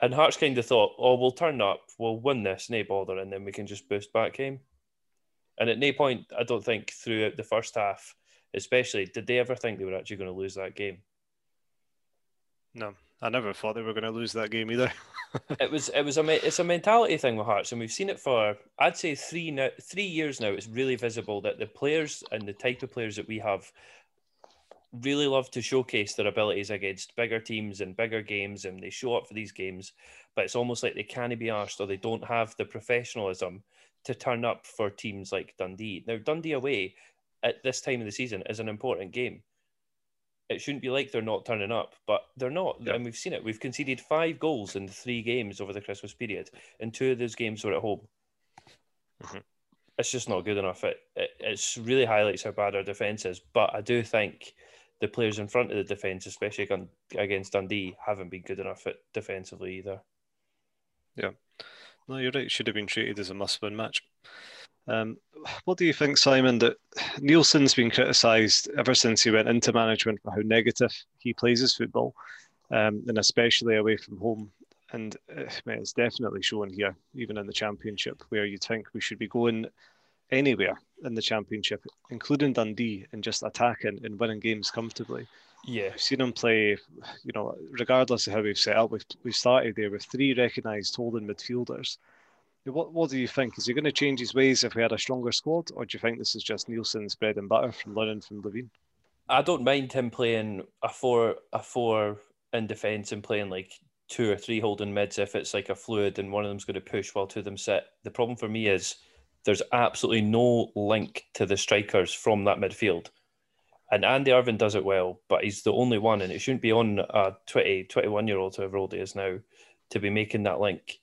[SPEAKER 3] And Hearts kind of thought, oh, we'll turn up, we'll win this, no bother, and then we can just boost back game. And at no point, I don't think throughout the first half, especially, did they ever think they were actually going to lose that game?
[SPEAKER 1] No, I never thought they were going to lose that game either.
[SPEAKER 3] it was it was a it's a mentality thing with Hearts, and we've seen it for I'd say three now three years now. It's really visible that the players and the type of players that we have really love to showcase their abilities against bigger teams and bigger games, and they show up for these games. But it's almost like they can't be arsed or they don't have the professionalism to turn up for teams like Dundee. Now, Dundee away at this time of the season is an important game. It shouldn't be like they're not turning up, but they're not. Yeah. And we've seen it. We've conceded five goals in three games over the Christmas period, and two of those games were at home. Mm-hmm. It's just not good enough. It, it it's really highlights how bad our defence is. But I do think the players in front of the defence, especially against Dundee, haven't been good enough at defensively either.
[SPEAKER 1] Yeah. No, you're right. It should have been treated as a must-win match. Um, what do you think, Simon? That Neilson's been criticised ever since he went into management for how negative he plays his football, um, and especially away from home. And uh, it's definitely shown here, even in the championship, where you'd think we should be going anywhere in the championship, including Dundee, and just attacking and winning games comfortably.
[SPEAKER 3] Yeah,
[SPEAKER 1] I've seen him play. You know, regardless of how we've set up, we've we started there with three recognised holding midfielders. What what do you think? Is he going to change his ways if we had a stronger squad, or do you think this is just Neilson's bread and butter from learning from Levein?
[SPEAKER 3] I don't mind him playing a four a four in defence and playing like two or three holding mids if it's like a fluid and one of them's going to push while two of them sit. The problem for me is there's absolutely no link to the strikers from that midfield. And Andy Irving does it well, but he's the only one, and it shouldn't be on a 20, 21 year old, whoever old he is now, to be making that link.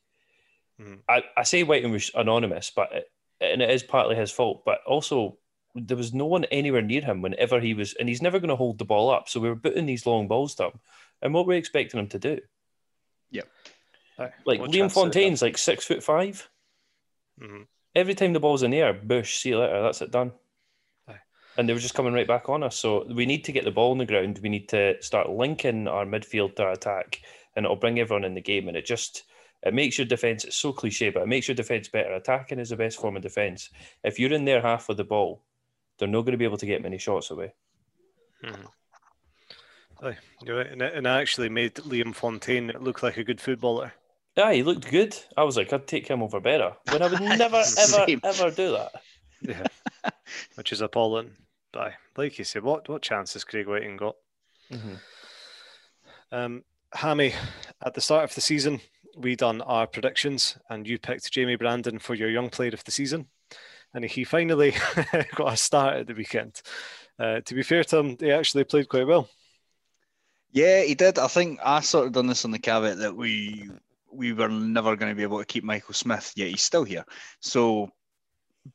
[SPEAKER 3] Mm. I, I say Wighton was anonymous, but it, and it is partly his fault, but also there was no one anywhere near him whenever he was, and he's never going to hold the ball up. So we were putting these long balls to him, and what were we expecting him to do?
[SPEAKER 5] Yep.
[SPEAKER 3] Like Liam Fontaine's like six foot 5 mm-hmm. Every time the ball's in the air, bush, see you later. That's it done. Aye. And they were just coming right back on us. So we need to get the ball on the ground. We need to start linking our midfield to our attack, and it'll bring everyone in the game. And it just it makes your defense. It's so cliche, but it makes your defense Berra. Attacking is the best form of defense. If you're in their half with the ball, they're not going to be able to get many shots away.
[SPEAKER 1] Mm-hmm. Aye, you're right. And it, and it actually made Liam Fontaine look like a good footballer.
[SPEAKER 3] Yeah, he looked good. I was like, I'd take him over better. When I would never, ever, ever do that.
[SPEAKER 1] Yeah, which is appalling. But like you said, what what chance has Craig Wighton got? Mm-hmm. Um, Hammy, at the start of the season, we done our predictions, and you picked Jamie Brandon for your young player of the season, and he finally got a start at the weekend. Uh, to be fair to him, he actually played quite well.
[SPEAKER 5] Yeah, he did. I think I sort of done this on the caveat that we we were never going to be able to keep Michael Smith, yet he's still here. So,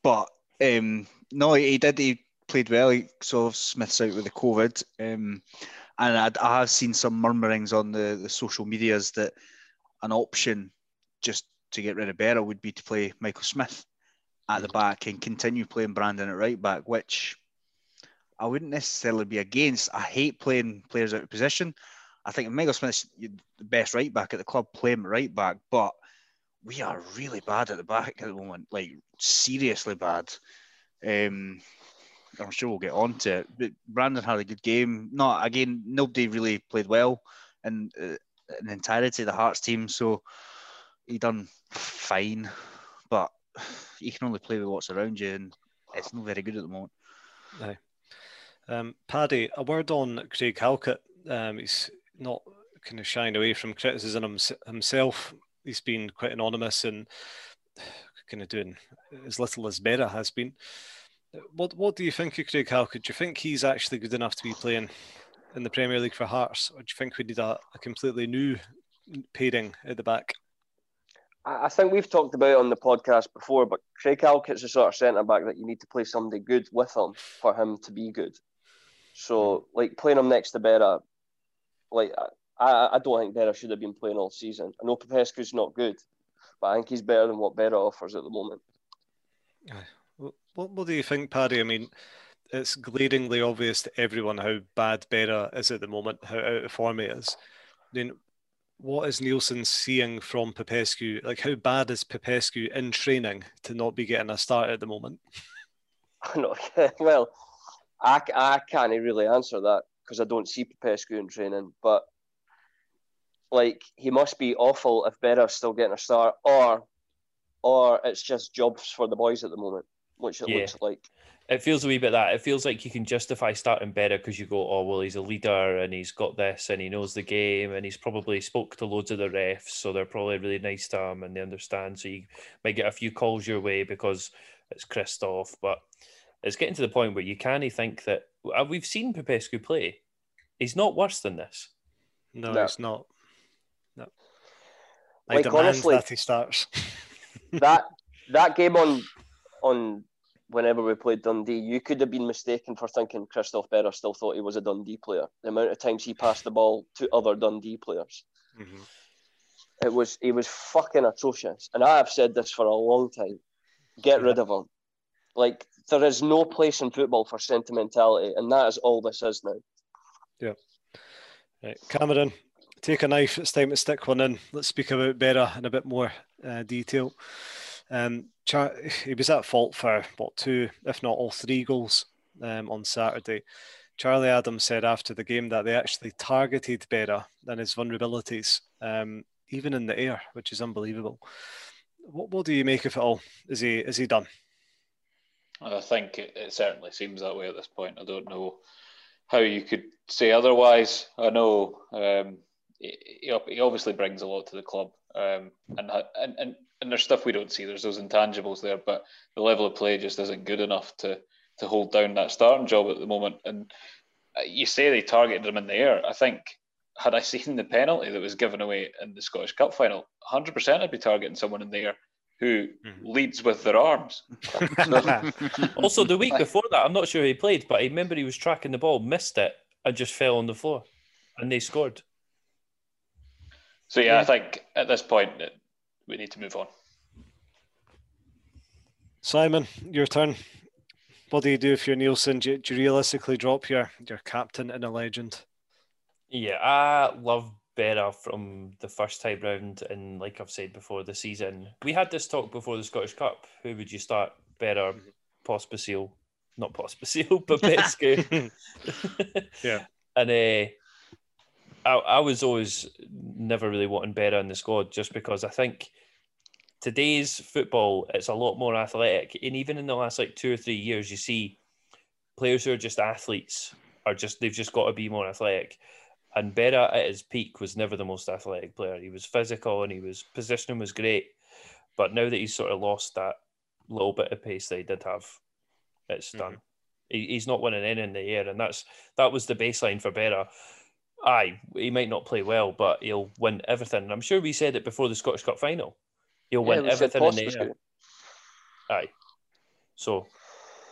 [SPEAKER 5] but um, no, he did. He played well. He, so Smith's out with the COVID, um, and I, I have seen some murmurings on the, the social medias that an option just to get rid of Berra would be to play Michael Smith at the back and continue playing Brandon at right back, which I wouldn't necessarily be against. I hate playing players out of position. I think Michael Smith's the best right back at the club, play him right back, but we are really bad at the back at the moment, like seriously bad. Um, I'm sure we'll get on to it. But Brandon had a good game. Not again, nobody really played well, and uh, an entirety of the Hearts team, so he done fine. But you can only play with what's around you, and it's not very good at the moment.
[SPEAKER 1] Aye. Um, Paddy, a word on Craig Halkett. Um, he's not kind of shying away from criticism himself. He's been quite anonymous and kind of doing as little as Berra has been. What what do you think of Craig Halkett? Do you think he's actually good enough to be playing in the Premier League for Hearts, or do you think we need a, a completely new pairing at the back?
[SPEAKER 2] I think we've talked about it on the podcast before, but Craig Halkett's the sort of centre back that you need to play somebody good with him for him to be good. So, hmm. like playing him next to Berra, like I, I don't think Berra should have been playing all season. I know Popescu's not good, but I think he's better than what Berra offers at the moment.
[SPEAKER 1] What, what do you think, Paddy? I mean, it's glaringly obvious to everyone how bad Berra is at the moment, how out of form he is. Then what is Neilson seeing from Popescu? Like, how bad is Popescu in training to not be getting a start at the moment?
[SPEAKER 2] no, well, I, I can't really answer that because I don't see Popescu in training. But like, he must be awful if Berra's still getting a start, or or it's just jobs for the boys at the moment, which it yeah. looks like.
[SPEAKER 3] It feels a wee bit that. It feels like you can justify starting Berra because you go, oh well, he's a leader and he's got this and he knows the game and he's probably spoke to loads of the refs, so they're probably really nice to him and they understand. So you might get a few calls your way because it's Christophe, but it's getting to the point where you can't think that uh, we've seen Popescu play. He's not worse than this.
[SPEAKER 1] No, no. he's not. No. I like, demand honestly, that he starts.
[SPEAKER 2] that that game on on whenever we played Dundee, you could have been mistaken for thinking Christophe Berra still thought he was a Dundee player. The amount of times he passed the ball to other Dundee players. Mm-hmm. It was he was fucking atrocious. And I have said this for a long time. Get yeah. rid of him. Like there is no place in football for sentimentality, and that is all this is now.
[SPEAKER 1] Yeah. Right. Cameron, take a knife. It's time to stick one in. Let's speak about Berra in a bit more uh, detail. Um, he was at fault for what two, if not all three goals um, on Saturday. Charlie Adams said after the game that they actually targeted Berra and his vulnerabilities, um, even in the air, which is unbelievable. What, what do you make of it all? Is he is he done?
[SPEAKER 4] I think it, it certainly seems that way at this point. I don't know how you could say otherwise. I know um, he, he obviously brings a lot to the club, um, and, and and and there's stuff we don't see. There's those intangibles there, but the level of play just isn't good enough to to hold down that starting job at the moment. And uh, you say they targeted him in the air. I think had I seen the penalty that was given away in the Scottish Cup final, 100% I'd be targeting someone in the air who mm-hmm. leads with their arms.
[SPEAKER 3] also, the week before that, I'm not sure he played, but I remember he was tracking the ball, missed it, and just fell on the floor, and they scored.
[SPEAKER 4] So yeah, yeah. I think at this point we need to move on.
[SPEAKER 1] Simon, your turn. What do you do if you're Neilson? Do you, do you realistically drop your your captain and a legend?
[SPEAKER 3] Yeah, I love Berra from the first time round, and like I've said before, the season we had this talk before the Scottish Cup. Who would you start? Berra, Pospisil, not Pospisil, but Pescu.
[SPEAKER 1] yeah,
[SPEAKER 3] and uh, I, I was always never really wanting Berra in the squad just because I think today's football it's a lot more athletic, and even in the last like two or three years, you see players who are just athletes are just they've just got to be more athletic. And Berra at his peak was never the most athletic player. He was physical and he was positioning was great, but now that he's sort of lost that little bit of pace that he did have, it's mm-hmm. done. He, he's not winning any in the air, and that's that was the baseline for Berra aye, he might not play well, but he'll win everything. And I'm sure we said it before the Scottish Cup final. He'll yeah, win everything in the air. Aye. So,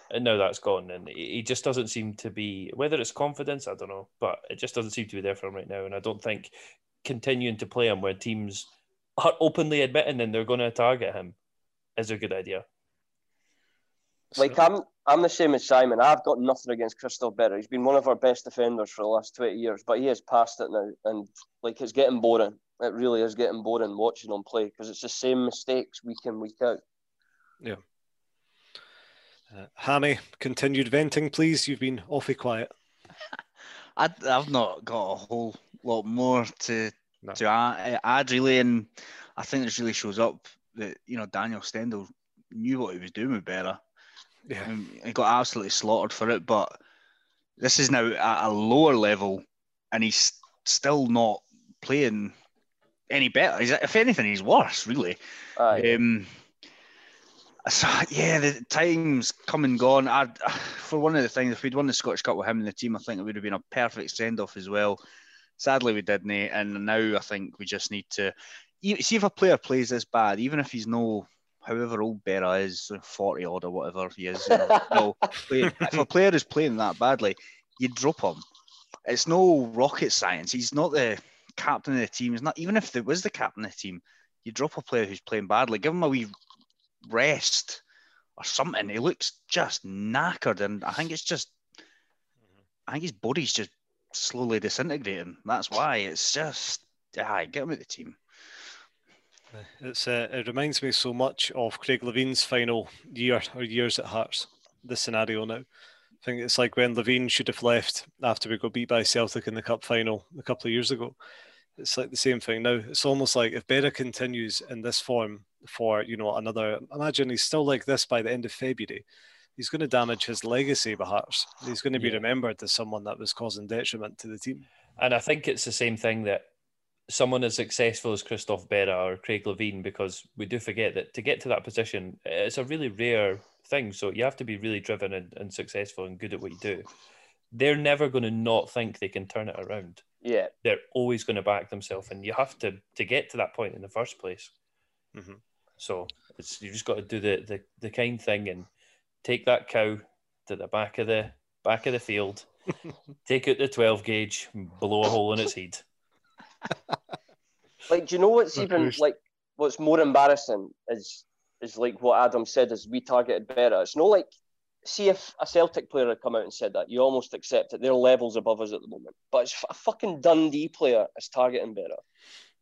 [SPEAKER 3] and now that's gone, and he just doesn't seem to be. Whether it's confidence, I don't know, but it just doesn't seem to be there for him right now. And I don't think continuing to play him where teams are openly admitting and they're going to target him is a good idea.
[SPEAKER 2] Like I'm, I'm the same as Simon. I've got nothing against Christophe Berra. He's been one of our best defenders for the last twenty years, but he has passed it now, and like it's getting boring. It really is getting boring watching him play because it's the same mistakes week in week out.
[SPEAKER 1] Yeah. Uh, Hammy, continued venting, please. You've been awfully quiet.
[SPEAKER 5] I, I've not got a whole lot more to no. to add, add really, and I think this really shows up that you know Daniel Stendel knew what he was doing with Berra
[SPEAKER 1] yeah. Um,
[SPEAKER 5] he got absolutely slaughtered for it, but this is now at a lower level, and he's still not playing any better. He's, if anything, he's worse, really. Um, so yeah, the time's come and gone. I, for one of the things, if we'd won the Scottish Cup with him in the team, I think it would have been a perfect send off as well. Sadly, we didn't, and now I think we just need to see if a player plays this bad, even if he's no however old Berra is, 40 odd or whatever he is, you know, no, if a player is playing that badly, you drop him. It's no rocket science. He's not the captain of the team. He's not even if there was the captain of the team, you drop a player who's playing badly, give him a wee rest or something. He looks just knackered, and I think it's just, I think his body's just slowly disintegrating. That's why it's just, ah, get him out the team.
[SPEAKER 1] It's uh, it reminds me so much of Craig Levein's final year or years at Hearts. The scenario now. I think it's like when Levine should have left after we got beat by Celtic in the cup final a couple of years ago. It's like the same thing now. It's almost like if Berra continues in this form for you know another, imagine he's still like this by the end of February. He's going to damage his legacy, perhaps. He's going to be
[SPEAKER 3] Yeah.
[SPEAKER 1] remembered as someone that was causing detriment to the team.
[SPEAKER 3] And I think it's the same thing that someone as successful as Christophe Berra or Craig Levein, because we do forget that to get to that position, it's a really rare thing. So you have to be really driven and, and successful and good at what you do. They're never going to not think they can turn it around.
[SPEAKER 2] Yeah,
[SPEAKER 3] They're always going to back themselves, and you have to to get to that point in the first place.
[SPEAKER 1] Mhm.
[SPEAKER 3] So it's you just got to do the, the the kind thing and take that cow to the back of the back of the field, take out the twelve gauge, blow a hole in its head.
[SPEAKER 2] like do you know what's even like what's more embarrassing is is like what Adam said is we targeted Berra. It's not like see if a Celtic player had come out and said that, you almost accept it. They're levels above us at the moment. But it's a fucking Dundee player is targeting Berra.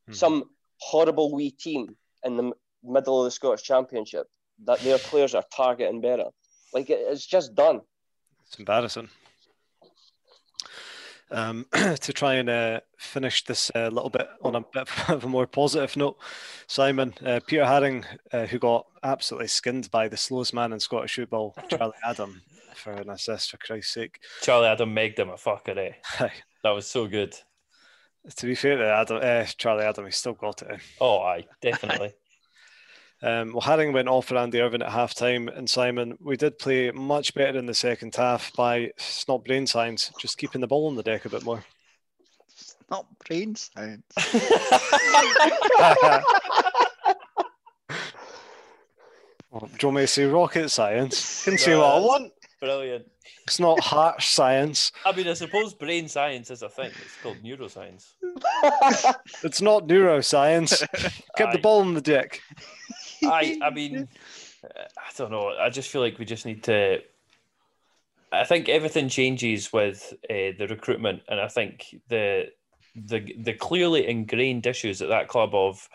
[SPEAKER 1] Mhm.
[SPEAKER 2] Some horrible wee team in the middle of the Scottish Championship that their players are targeting Berra. Like it, it's just done.
[SPEAKER 1] It's embarrassing. Um, to try and uh, finish this a little bit on a bit of a more positive note, Simon, uh, Peter Haring, uh, who got absolutely skinned by the slowest man in Scottish football, Charlie Adam, for an assist, for Christ's sake.
[SPEAKER 3] Charlie Adam made them a fucker, eh? That was so good.
[SPEAKER 1] to be fair to Adam, uh, Charlie Adam, he still got it.
[SPEAKER 3] Oh, aye, definitely.
[SPEAKER 1] Um, well, Haring went off for Andy Irving at half time, and Simon, we did play much better in the second half by it's not brain science, just keeping the ball on the deck a bit more.
[SPEAKER 5] Not brain science.
[SPEAKER 1] Well, do you want me to say rocket science? I can say what I want.
[SPEAKER 3] Brilliant.
[SPEAKER 1] It's not harsh science.
[SPEAKER 3] I mean, I suppose brain science is a thing. It's called neuroscience.
[SPEAKER 1] It's not neuroscience. Keep the ball on the deck.
[SPEAKER 3] I, I mean, uh, I don't know. I just feel like we just need to. I think everything changes with uh, the recruitment, and I think the the the clearly ingrained issues at that club of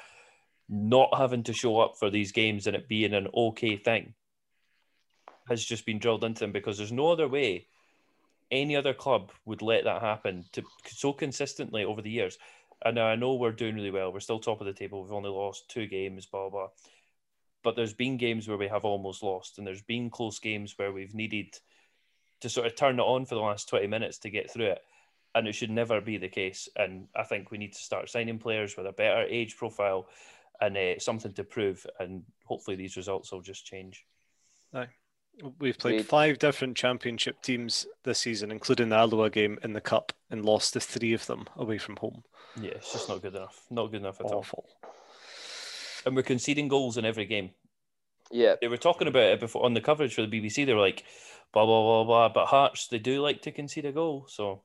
[SPEAKER 3] not having to show up for these games and it being an okay thing has just been drilled into them because there's no other way any other club would let that happen to so consistently over the years. And now I know we're doing really well. We're still top of the table. We've only lost two games, blah blah. But there's been games where we have almost lost, and there's been close games where we've needed to sort of turn it on for the last 20 minutes to get through it. And it should never be the case. And I think we need to start signing players with a better age profile and uh, something to prove. And hopefully these results will just change.
[SPEAKER 1] We've played five different championship teams this season, including the Alloa game in the cup, and lost to three of them away from home.
[SPEAKER 3] Yeah, it's just not good enough. Not good enough at all.
[SPEAKER 1] Awful.
[SPEAKER 3] And we're conceding goals in every game.
[SPEAKER 2] yeah,
[SPEAKER 3] They were talking about it before on the coverage for the BBC. They were like, blah, blah, blah, blah. But Hearts, they do like to concede a goal. So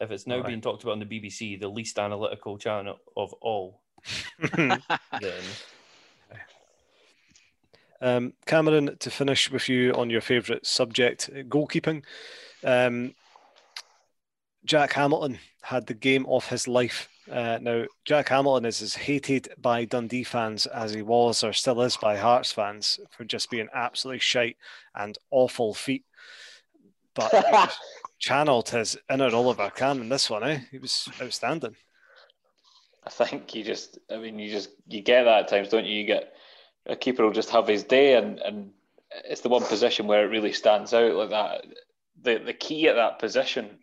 [SPEAKER 3] if it's now
[SPEAKER 1] Aye.
[SPEAKER 3] being talked about on the BBC, the least analytical channel of all, then
[SPEAKER 1] Um, Cameron, to finish with you on your favourite subject, uh, goalkeeping. Um, Jack Hamilton had the game of his life. Uh, now, Jack Hamilton is as hated by Dundee fans as he was or still is by Hearts fans for just being absolutely shite and awful feet. But channeled his inner Oliver Kahn in this one, eh? He was outstanding.
[SPEAKER 4] I think you just, I mean, you just you get that at times, don't you? You get a keeper will just have his day, and and it's the one position where it really stands out like that. The the key at that position,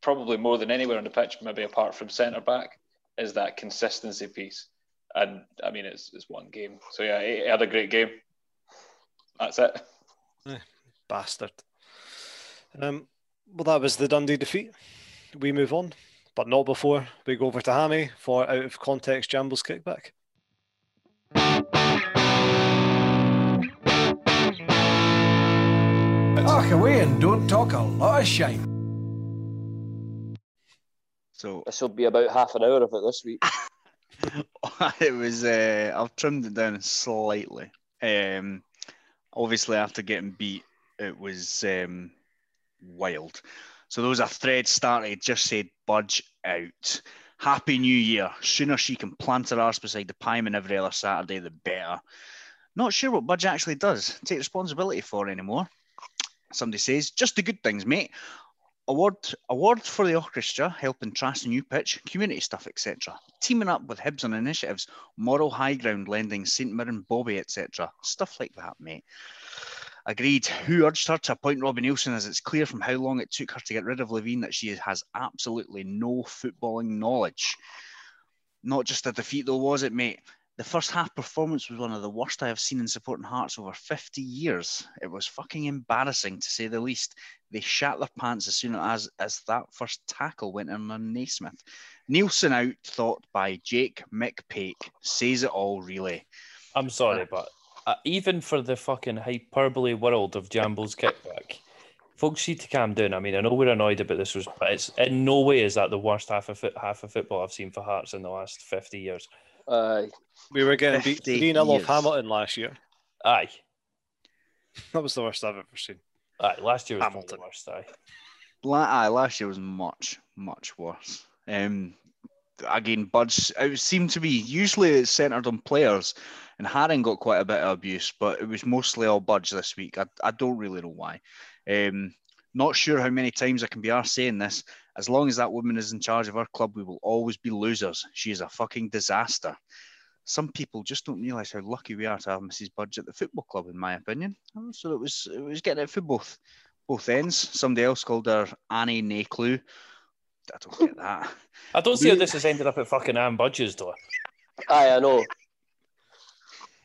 [SPEAKER 4] probably more than anywhere on the pitch, maybe apart from centre back, is that consistency piece. And I mean, it's it's one game, so yeah, he he had a great game. That's it.
[SPEAKER 1] Bastard. Um, well, that was the Dundee defeat. We move on, but not before we go over to Hammy for out of context Jambo's kickback.
[SPEAKER 6] Talk away and don't talk a lot of shite.
[SPEAKER 5] So
[SPEAKER 2] this will be about half an hour of it this week.
[SPEAKER 5] it was uh, I've trimmed it down slightly. Um, obviously after getting beat, it was um, wild. So there was a thread started, just said budge out. Happy New Year. Sooner she can plant her arse beside the Pyman every other Saturday, the better. Not sure what Budge actually does take responsibility for anymore. Somebody says, just the good things, mate. Award award for the orchestra, helping trash the new pitch, community stuff, etc. Teaming up with Hibs on initiatives, moral high ground lending, St Mirren, Bobby, etc. Stuff like that, mate. Agreed. Who urged her to appoint Robbie Neilson as it's clear from how long it took her to get rid of Levein that she has absolutely no footballing knowledge. Not just a defeat though, was it, mate? The first half performance was one of the worst I have seen in supporting Hearts over 50 years. It was fucking embarrassing to say the least. They shat their pants as soon as, as that first tackle went in on Naismith. Neilson out, thought by Jake McPake, says it all really.
[SPEAKER 3] I'm sorry, but uh, even for the fucking hyperbole world of Jambo's kickback, folks need to calm down. I mean, I know we're annoyed about this, but it's in no way is that the worst half of half of football I've seen for Hearts in the last 50 years.
[SPEAKER 2] Uh,
[SPEAKER 1] We were getting beat
[SPEAKER 5] 50
[SPEAKER 1] 3 0 off. Hamilton last year.
[SPEAKER 3] Aye,
[SPEAKER 1] That was the worst I've ever seen.
[SPEAKER 3] aye. Last year was
[SPEAKER 1] Hamilton.
[SPEAKER 3] the worst. Aye.
[SPEAKER 5] La- aye, last year was much, much worse. Um, again, Budge, it seemed to be usually it's centered on players, and Haring got quite a bit of abuse, but it was mostly all Budge this week. I, I don't really know why. Um, not sure how many times I can be arsed saying this. As long as that woman is in charge of our club, we will always be losers. She is a fucking disaster. Some people just don't realise how lucky we are to have Mrs. Budge at the football club, in my opinion. So it was it was getting it for both both ends. Somebody else called her Annie Naklu. I don't get that.
[SPEAKER 3] I don't see how this has ended up at fucking Ann Budge's door.
[SPEAKER 2] aye, I know.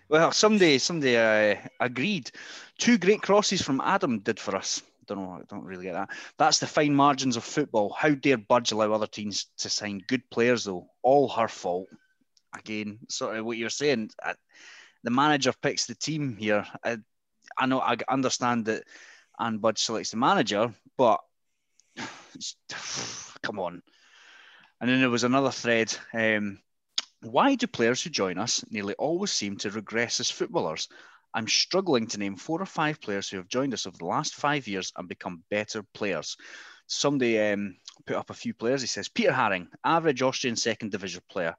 [SPEAKER 5] Well, somebody somebody uh, agreed. Two great crosses from Adam did for us. Don't know. I don't really get that. That's the fine margins of football. How dare Budge allow other teams to sign good players though? All her fault. Again, sort of what you're saying. uh, The manager picks the team here. I, I know. I understand that Ann Budge selects the manager, but come on. And then there was another thread. Um, why do players who join us nearly always seem to regress as footballers? I'm struggling to name four or five players who have joined us over the last five years and become better players. Somebody um, put up a few players. He says Peter Haring, average Austrian second division player,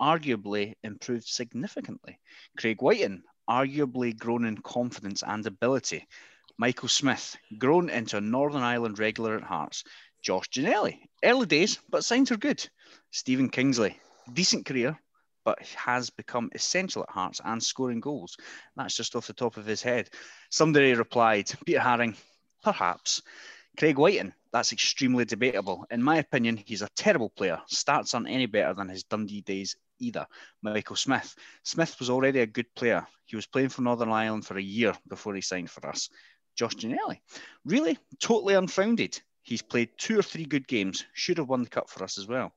[SPEAKER 5] arguably improved significantly. Craig Wighton, arguably grown in confidence and ability. Michael Smith, grown into a Northern Ireland regular at Hearts. Josh Ginnelly, early days, but signs are good. Stephen Kingsley, decent career, but has become essential at Hearts and scoring goals. That's just off the top of his head. Somebody replied, Peter Haring, perhaps. Craig Wighton, that's extremely debatable. In my opinion, he's a terrible player. Stats aren't any better than his Dundee days either. Michael Smith. Smith was already a good player. He was playing for Northern Ireland for a year before he signed for us. Josh Ginnelly. Really? Totally unfounded. He's played two or three good games. Should have won the cup for us as well.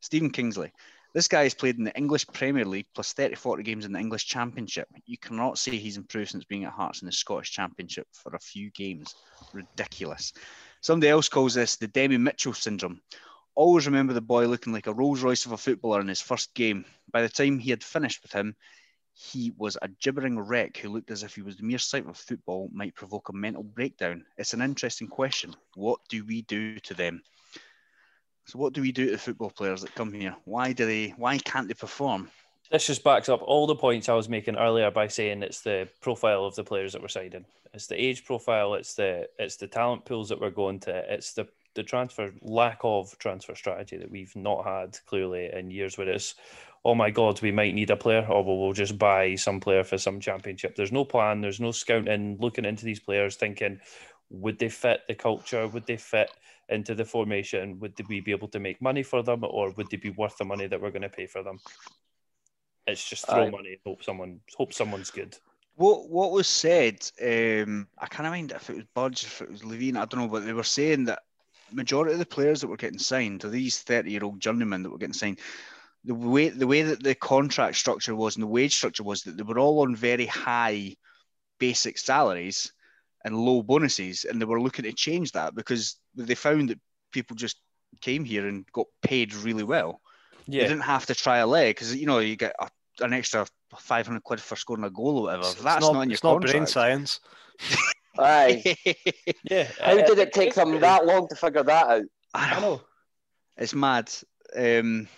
[SPEAKER 5] Stephen Kingsley. This guy has played in the English Premier League plus 30 40 games in the English Championship. You cannot say he's improved since being at Hearts in the Scottish Championship for a few games. Ridiculous. Somebody else calls this the Demi Mitchell syndrome. Always remember the boy looking like a Rolls Royce of a footballer in his first game. By the time he had finished with him, he was a gibbering wreck who looked as if he was the mere sight of football might provoke a mental breakdown. It's an interesting question. What do we do to them? So what do we do to the football players that come here? Why do they why can't they perform?
[SPEAKER 3] This just backs up all the points I was making earlier by saying it's the profile of the players that we're signing. It's the age profile. It's the it's the talent pools that we're going to. It's the the transfer lack of transfer strategy that we've not had clearly in years. Where it's, oh my god, we might need a player, or we'll just buy some player for some championship. There's no plan. There's no scouting. Looking into these players, thinking, would they fit the culture? Would they fit into the formation? Would we be able to make money for them, or would they be worth the money that we're going to pay for them? It's just throw
[SPEAKER 2] Aye.
[SPEAKER 3] money, hope someone hope someone's good.
[SPEAKER 5] What what was said? Um, I can't mind if it was Budge, if it was Levein. I don't know, but they were saying that majority of the players that were getting signed are these thirty-year-old journeymen that were getting signed. The way the way that the contract structure was and the wage structure was that they were all on very high basic salaries and low bonuses, and they were looking to change that because they found that people just came here and got paid really well. You
[SPEAKER 3] Yeah,
[SPEAKER 5] didn't have to try a leg because you know you get a an extra 500 quid for scoring a goal or whatever.
[SPEAKER 1] It's
[SPEAKER 5] That's
[SPEAKER 1] not,
[SPEAKER 5] not, in your
[SPEAKER 1] it's not brain science.
[SPEAKER 2] Aye.
[SPEAKER 3] Yeah.
[SPEAKER 2] How did it take them that long to figure that out?
[SPEAKER 3] I don't know.
[SPEAKER 5] It's mad. Um,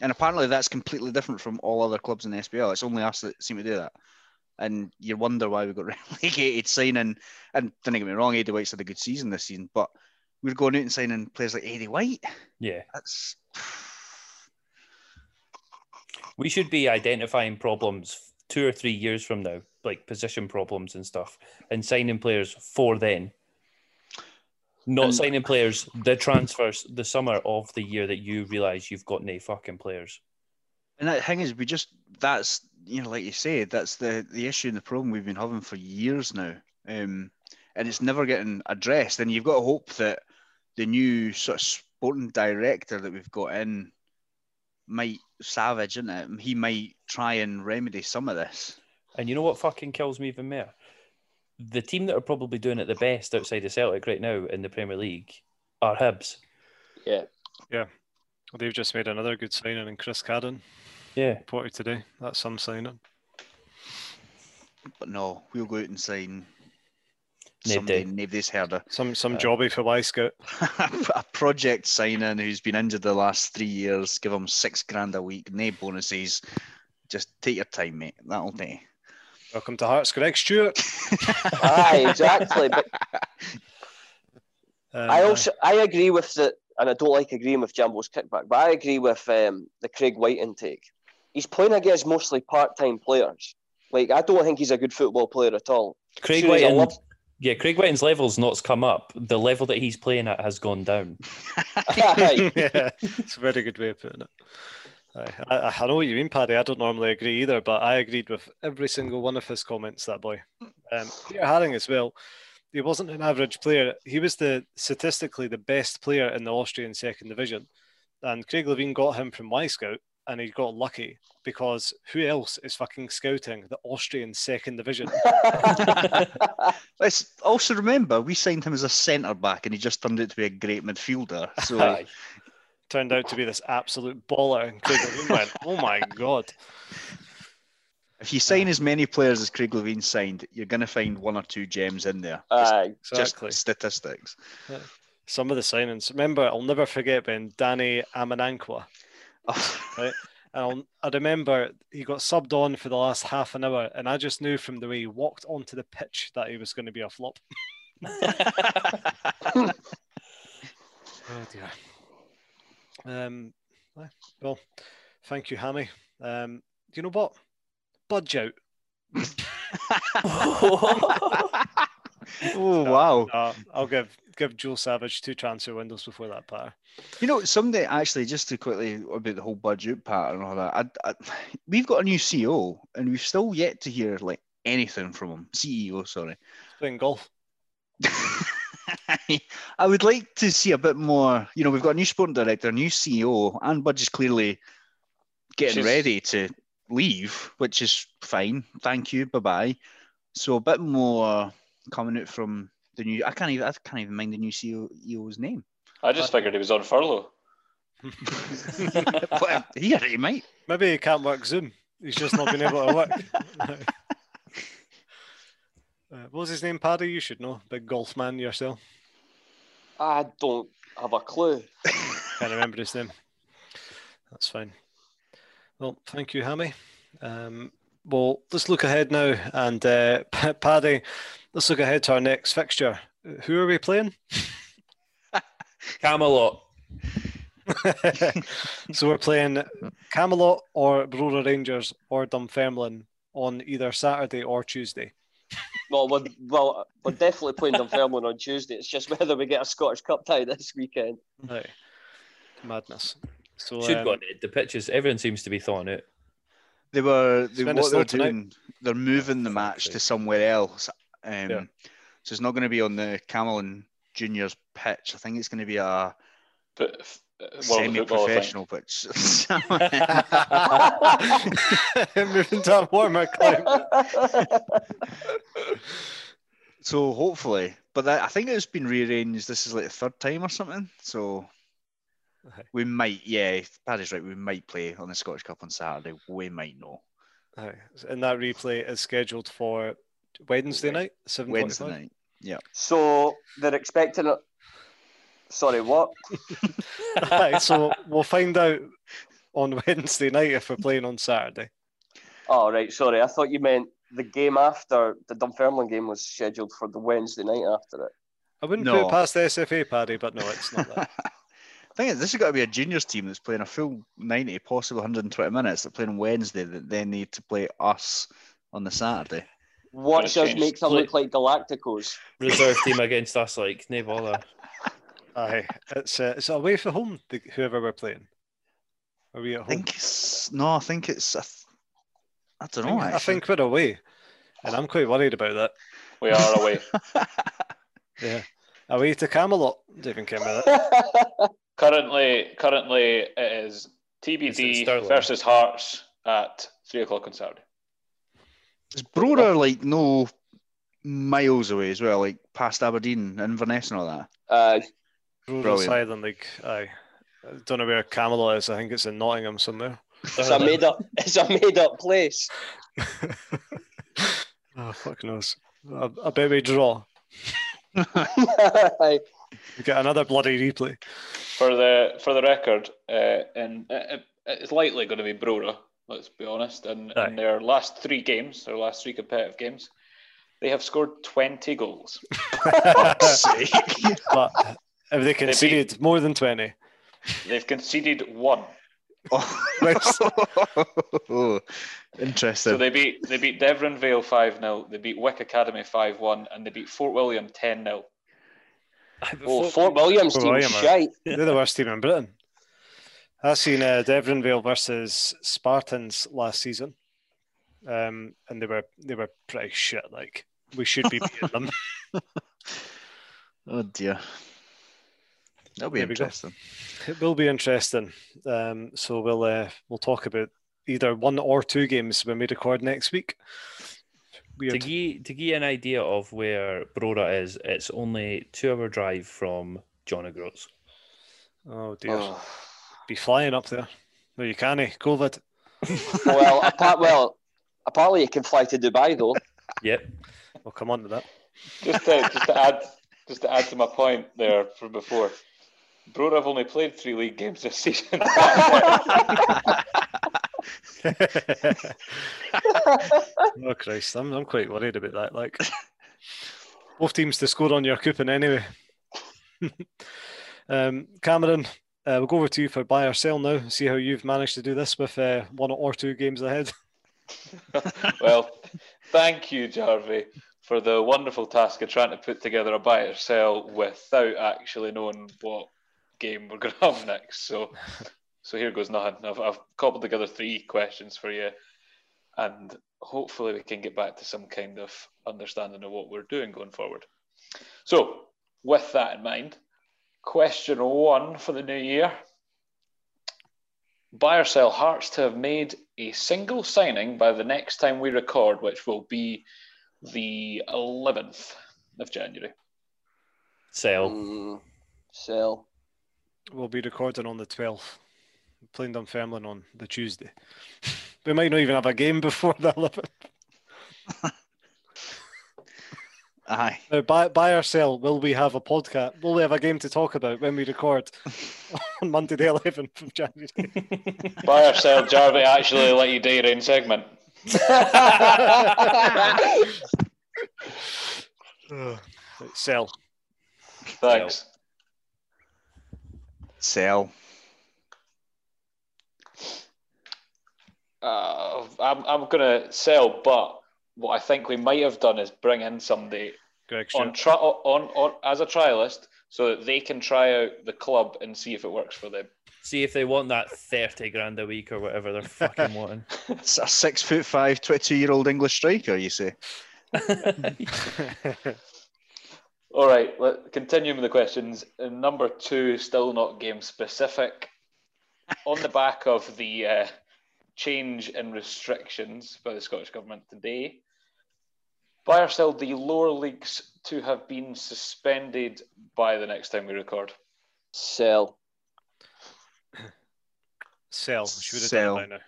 [SPEAKER 5] and apparently that's completely different from all other clubs in the SPL. It's only us that seem to do that. And you wonder why we got relegated signing, and don't get me wrong, Aidy White's had a good season this season, but we're going out and signing players like Eddie White.
[SPEAKER 3] Yeah.
[SPEAKER 5] That's
[SPEAKER 3] We should be identifying problems two or three years from now, like position problems and stuff, and signing players for then. Not
[SPEAKER 5] And-
[SPEAKER 3] signing players the transfers the summer of the year that you realise you've got no fucking players.
[SPEAKER 5] And that thing is we just that's you know, like you said, that's the the issue and the problem we've been having for years now. Um and it's never getting addressed. And you've got to hope that the new sort of sporting director that we've got in might savage, isn't it? He might try and remedy some of this.
[SPEAKER 3] And you know what fucking kills me even more? The team that are probably doing it the best outside of Celtic right now in the Premier League are Hibs.
[SPEAKER 2] Yeah.
[SPEAKER 1] Well, they've just made another good signing in Chris Cadden,
[SPEAKER 3] Yeah.
[SPEAKER 1] reported today. That's some signing.
[SPEAKER 5] But no, we'll go out and sign
[SPEAKER 3] Nobody.
[SPEAKER 5] somebody nobody's heard of.
[SPEAKER 1] Some some
[SPEAKER 3] Uh,
[SPEAKER 1] jobby for Wyscout.
[SPEAKER 5] a project signing who's been injured the last three years, give him six grand a week, no bonuses. Just take your time, mate. That'll do.
[SPEAKER 1] Welcome to Hearts, Greg Stewart.
[SPEAKER 2] Aye, exactly. But
[SPEAKER 1] Um,
[SPEAKER 2] I also I agree with the and I don't like agreeing with Jambo's kickback, but I agree with um, the Craig White intake. He's playing against mostly part-time players. Like I don't think he's a good football player at all.
[SPEAKER 3] Craig
[SPEAKER 2] Sure, he's a love-
[SPEAKER 3] yeah, Craig Wighton's level's not come up. The level that he's playing at has gone down.
[SPEAKER 1] Yeah, it's a very good way of putting it. I, I know what you mean, Paddy. I don't normally agree either, but I agreed with every single one of his comments. That boy, um, Peter Haring as well. He wasn't an average player. He was the statistically the best player in the Austrian second division, and Craig Levein got him from Wyscout, and he got lucky because who else is fucking scouting the Austrian second division?
[SPEAKER 5] Let's also remember we signed him as a centre back, and he just turned out to be a great midfielder. So
[SPEAKER 1] Turned out to be this absolute baller, and Craig Levein went, "Oh my god."
[SPEAKER 5] if you sign as many players as Craig Levein signed, you're going to find one or two gems in there. Just,
[SPEAKER 2] Aye.
[SPEAKER 1] Exactly.
[SPEAKER 5] just statistics.
[SPEAKER 1] Some of the signings. Remember, I'll never forget when Danny Amankwaa. And I'll, I remember he got subbed on for the last half an hour, and I just knew from the way he walked onto the pitch that he was going to be a flop. Oh dear. Um, well, thank you, Hammy. Um, do you know what? Budge out.
[SPEAKER 5] oh wow!
[SPEAKER 1] Uh, I'll give give Joe Savage two transfer windows before that pair.
[SPEAKER 5] You know, someday actually, just to quickly about the whole budget part and all that, I, I, we've got a new CEO, and we've still yet to hear like anything from him. CEO, sorry.
[SPEAKER 1] Playing golf.
[SPEAKER 5] I would like to see a bit more. You know, we've got a new sporting director, a new CEO, and Budge is clearly getting
[SPEAKER 2] She's-
[SPEAKER 5] ready to leave, which is fine. Thank you. Bye bye. So a bit more coming out from the new. I can't even. I can't even mind the new CEO's name.
[SPEAKER 4] I just figured he was on furlough.
[SPEAKER 5] well, he might.
[SPEAKER 1] Maybe he can't work Zoom. He's just not been able to work. Uh, what was his name, Paddy? You should know. Big golf man yourself.
[SPEAKER 2] I don't have a clue.
[SPEAKER 1] Can't remember his name. That's fine. Well, thank you, Hammy. Um, well, let's look ahead now. And uh, Paddy, let's look ahead to our next fixture. Who are we playing?
[SPEAKER 3] Camelot.
[SPEAKER 1] so we're playing Camelot or Brora Rangers or Dunfermline on either Saturday or Tuesday.
[SPEAKER 2] Well, we're, well, we're definitely playing Dunfermline on Tuesday. It's just whether we get a Scottish Cup tie this weekend.
[SPEAKER 1] Right. Madness. So
[SPEAKER 3] Should
[SPEAKER 1] um,
[SPEAKER 3] go on it. The pitches, everyone seems to be thawing out.
[SPEAKER 5] They were they, what they're
[SPEAKER 1] slot tonight.
[SPEAKER 5] doing. They're moving the match to somewhere else. Um,
[SPEAKER 1] Yeah.
[SPEAKER 5] So it's not going to be on the Camelon Juniors pitch. I think it's going to be a
[SPEAKER 4] But uh, World of Football, I think.
[SPEAKER 5] semi-professional pitch.
[SPEAKER 1] moving to a warmer climate.
[SPEAKER 5] so hopefully, but that, I think it's been rearranged. This is like the third time or something. So
[SPEAKER 1] Okay.
[SPEAKER 5] we might, yeah, if Paddy's right. We might play on the Scottish Cup on Saturday. We might know.
[SPEAKER 1] Aye. And that replay is scheduled for Wednesday night, seven
[SPEAKER 5] Wednesday night. Yeah.
[SPEAKER 2] So they're expecting it. Sorry, what?
[SPEAKER 1] Aye, so we'll find out on Wednesday night if we're playing on Saturday.
[SPEAKER 2] Oh, right. Sorry, I thought you meant the game after the Dunfermline game was scheduled for the Wednesday night after it.
[SPEAKER 1] I wouldn't put it past the SFA, Paddy, but no, it's not that.
[SPEAKER 5] thing is, this has got to be a juniors team that's playing a full 90, possibly 120 minutes. They're playing Wednesday, that they need to play us on the Saturday.
[SPEAKER 2] Watch
[SPEAKER 4] Gonna
[SPEAKER 2] us make them look like Galacticos.
[SPEAKER 3] Reserve team against us, like no bother.
[SPEAKER 1] Aye, it's uh, it's away from home. The, whoever we're playing. Are we at
[SPEAKER 5] I
[SPEAKER 1] home?
[SPEAKER 5] think it's no, I think it's. I, th- I don't
[SPEAKER 1] I
[SPEAKER 5] know.
[SPEAKER 1] think, I think we're away, and I'm quite worried about that.
[SPEAKER 4] We are away.
[SPEAKER 1] Yeah, away to Camelot. Don't even care about that.
[SPEAKER 4] currently, currently it is
[SPEAKER 3] Is
[SPEAKER 4] TBD versus Hearts at three o'clock on Saturday.
[SPEAKER 5] Is Brora like no miles away as well, like past Aberdeen, Inverness, and all that?
[SPEAKER 2] uh,
[SPEAKER 1] Rural
[SPEAKER 5] Brilliant.
[SPEAKER 1] Silent League. Aye. I don't know where Camelot is. I think it's in Nottingham somewhere.
[SPEAKER 2] it's a made up. It's a made up place.
[SPEAKER 1] oh fuck knows. I, I bet we draw.
[SPEAKER 2] Aye.
[SPEAKER 1] We get another bloody replay.
[SPEAKER 4] For the for the record, uh, and it, it's likely going to be Brora. Let's be honest. And
[SPEAKER 1] Aye.
[SPEAKER 4] in their last three games, their last three competitive games, they have scored twenty goals.
[SPEAKER 5] Fuck's sake.
[SPEAKER 1] But if they conceded more than twenty,
[SPEAKER 4] They've conceded one.
[SPEAKER 5] Oh, interesting.
[SPEAKER 4] So they beat they beat Deveronvale five 0 They beat Wick Academy five one, and they beat Fort William ten 0
[SPEAKER 2] Oh, Fort William's
[SPEAKER 1] Fort
[SPEAKER 2] team
[SPEAKER 1] William are-
[SPEAKER 2] shite.
[SPEAKER 1] they're the worst team in Britain. I seen uh, Deveronvale versus Spartans last season, um, and they were they were pretty shit. Like we should be beating them.
[SPEAKER 5] oh dear. That'll be
[SPEAKER 1] There
[SPEAKER 5] interesting.
[SPEAKER 1] It will be interesting. Um, so we'll uh, we'll talk about either one or two games when we record next week.
[SPEAKER 3] To give, to give you an idea of where Brora is, it's only two hour drive from John O'Groats.
[SPEAKER 1] Oh dear,
[SPEAKER 2] Oh.
[SPEAKER 1] Be flying up there. No, you can't. eh? COVID.
[SPEAKER 2] Well, apart, well, apparently you can fly to Dubai though.
[SPEAKER 3] Yep.
[SPEAKER 1] We'll come on to that.
[SPEAKER 4] Just to, just to add just to add to my point there from before, Brora have only played three league games this season.
[SPEAKER 1] oh Christ, I'm I'm quite worried about that. Like both teams to score on your coupon anyway. um, Cameron, uh, we'll go over to you for buy or sell now. See how you've managed to do this with uh, one or two games ahead.
[SPEAKER 4] well, thank you, Jarvey, for the wonderful task of trying to put together a buy or sell without actually knowing what game we're going to have next. So, so here goes nothing. I've, I've cobbled together three questions for you, and hopefully we can get back to some kind of understanding of what we're doing going forward. So, with that in mind, question one for the new year. Buy or sell Hearts to have made a single signing by the next time we record, which will be the 11th of January.
[SPEAKER 3] Sell.
[SPEAKER 2] Mm, sell.
[SPEAKER 1] We'll be recording on the 12th, playing Dunfermline on the Tuesday. we might not even have a game before the 11th.
[SPEAKER 5] Aye.
[SPEAKER 1] Now, buy, buy or sell, will we have a podcast? Will we have a game to talk about when we record on Monday the 11th of January?
[SPEAKER 4] Buy or sell Jarvey actually let you do your own segment.
[SPEAKER 1] sell.
[SPEAKER 4] Thanks.
[SPEAKER 5] Sell.
[SPEAKER 4] Uh, I'm, I'm going to sell, but what I think we might have done is bring in somebody
[SPEAKER 1] Greg
[SPEAKER 4] on, tri- on, on as a trialist so that they can try out the club and see if it works for them.
[SPEAKER 3] See if they want that 30 grand a week or whatever they're fucking wanting.
[SPEAKER 5] It's a six foot five, 22 year old English striker, you say?
[SPEAKER 4] All right, let, continuing with the questions. Uh, Number two, still not game specific. On the back of the uh, change in restrictions by the Scottish Government today, buy or sell the lower leagues to have been suspended by the next time we record.
[SPEAKER 2] Sell.
[SPEAKER 1] sell. Should have
[SPEAKER 5] Sell.
[SPEAKER 1] done it by now.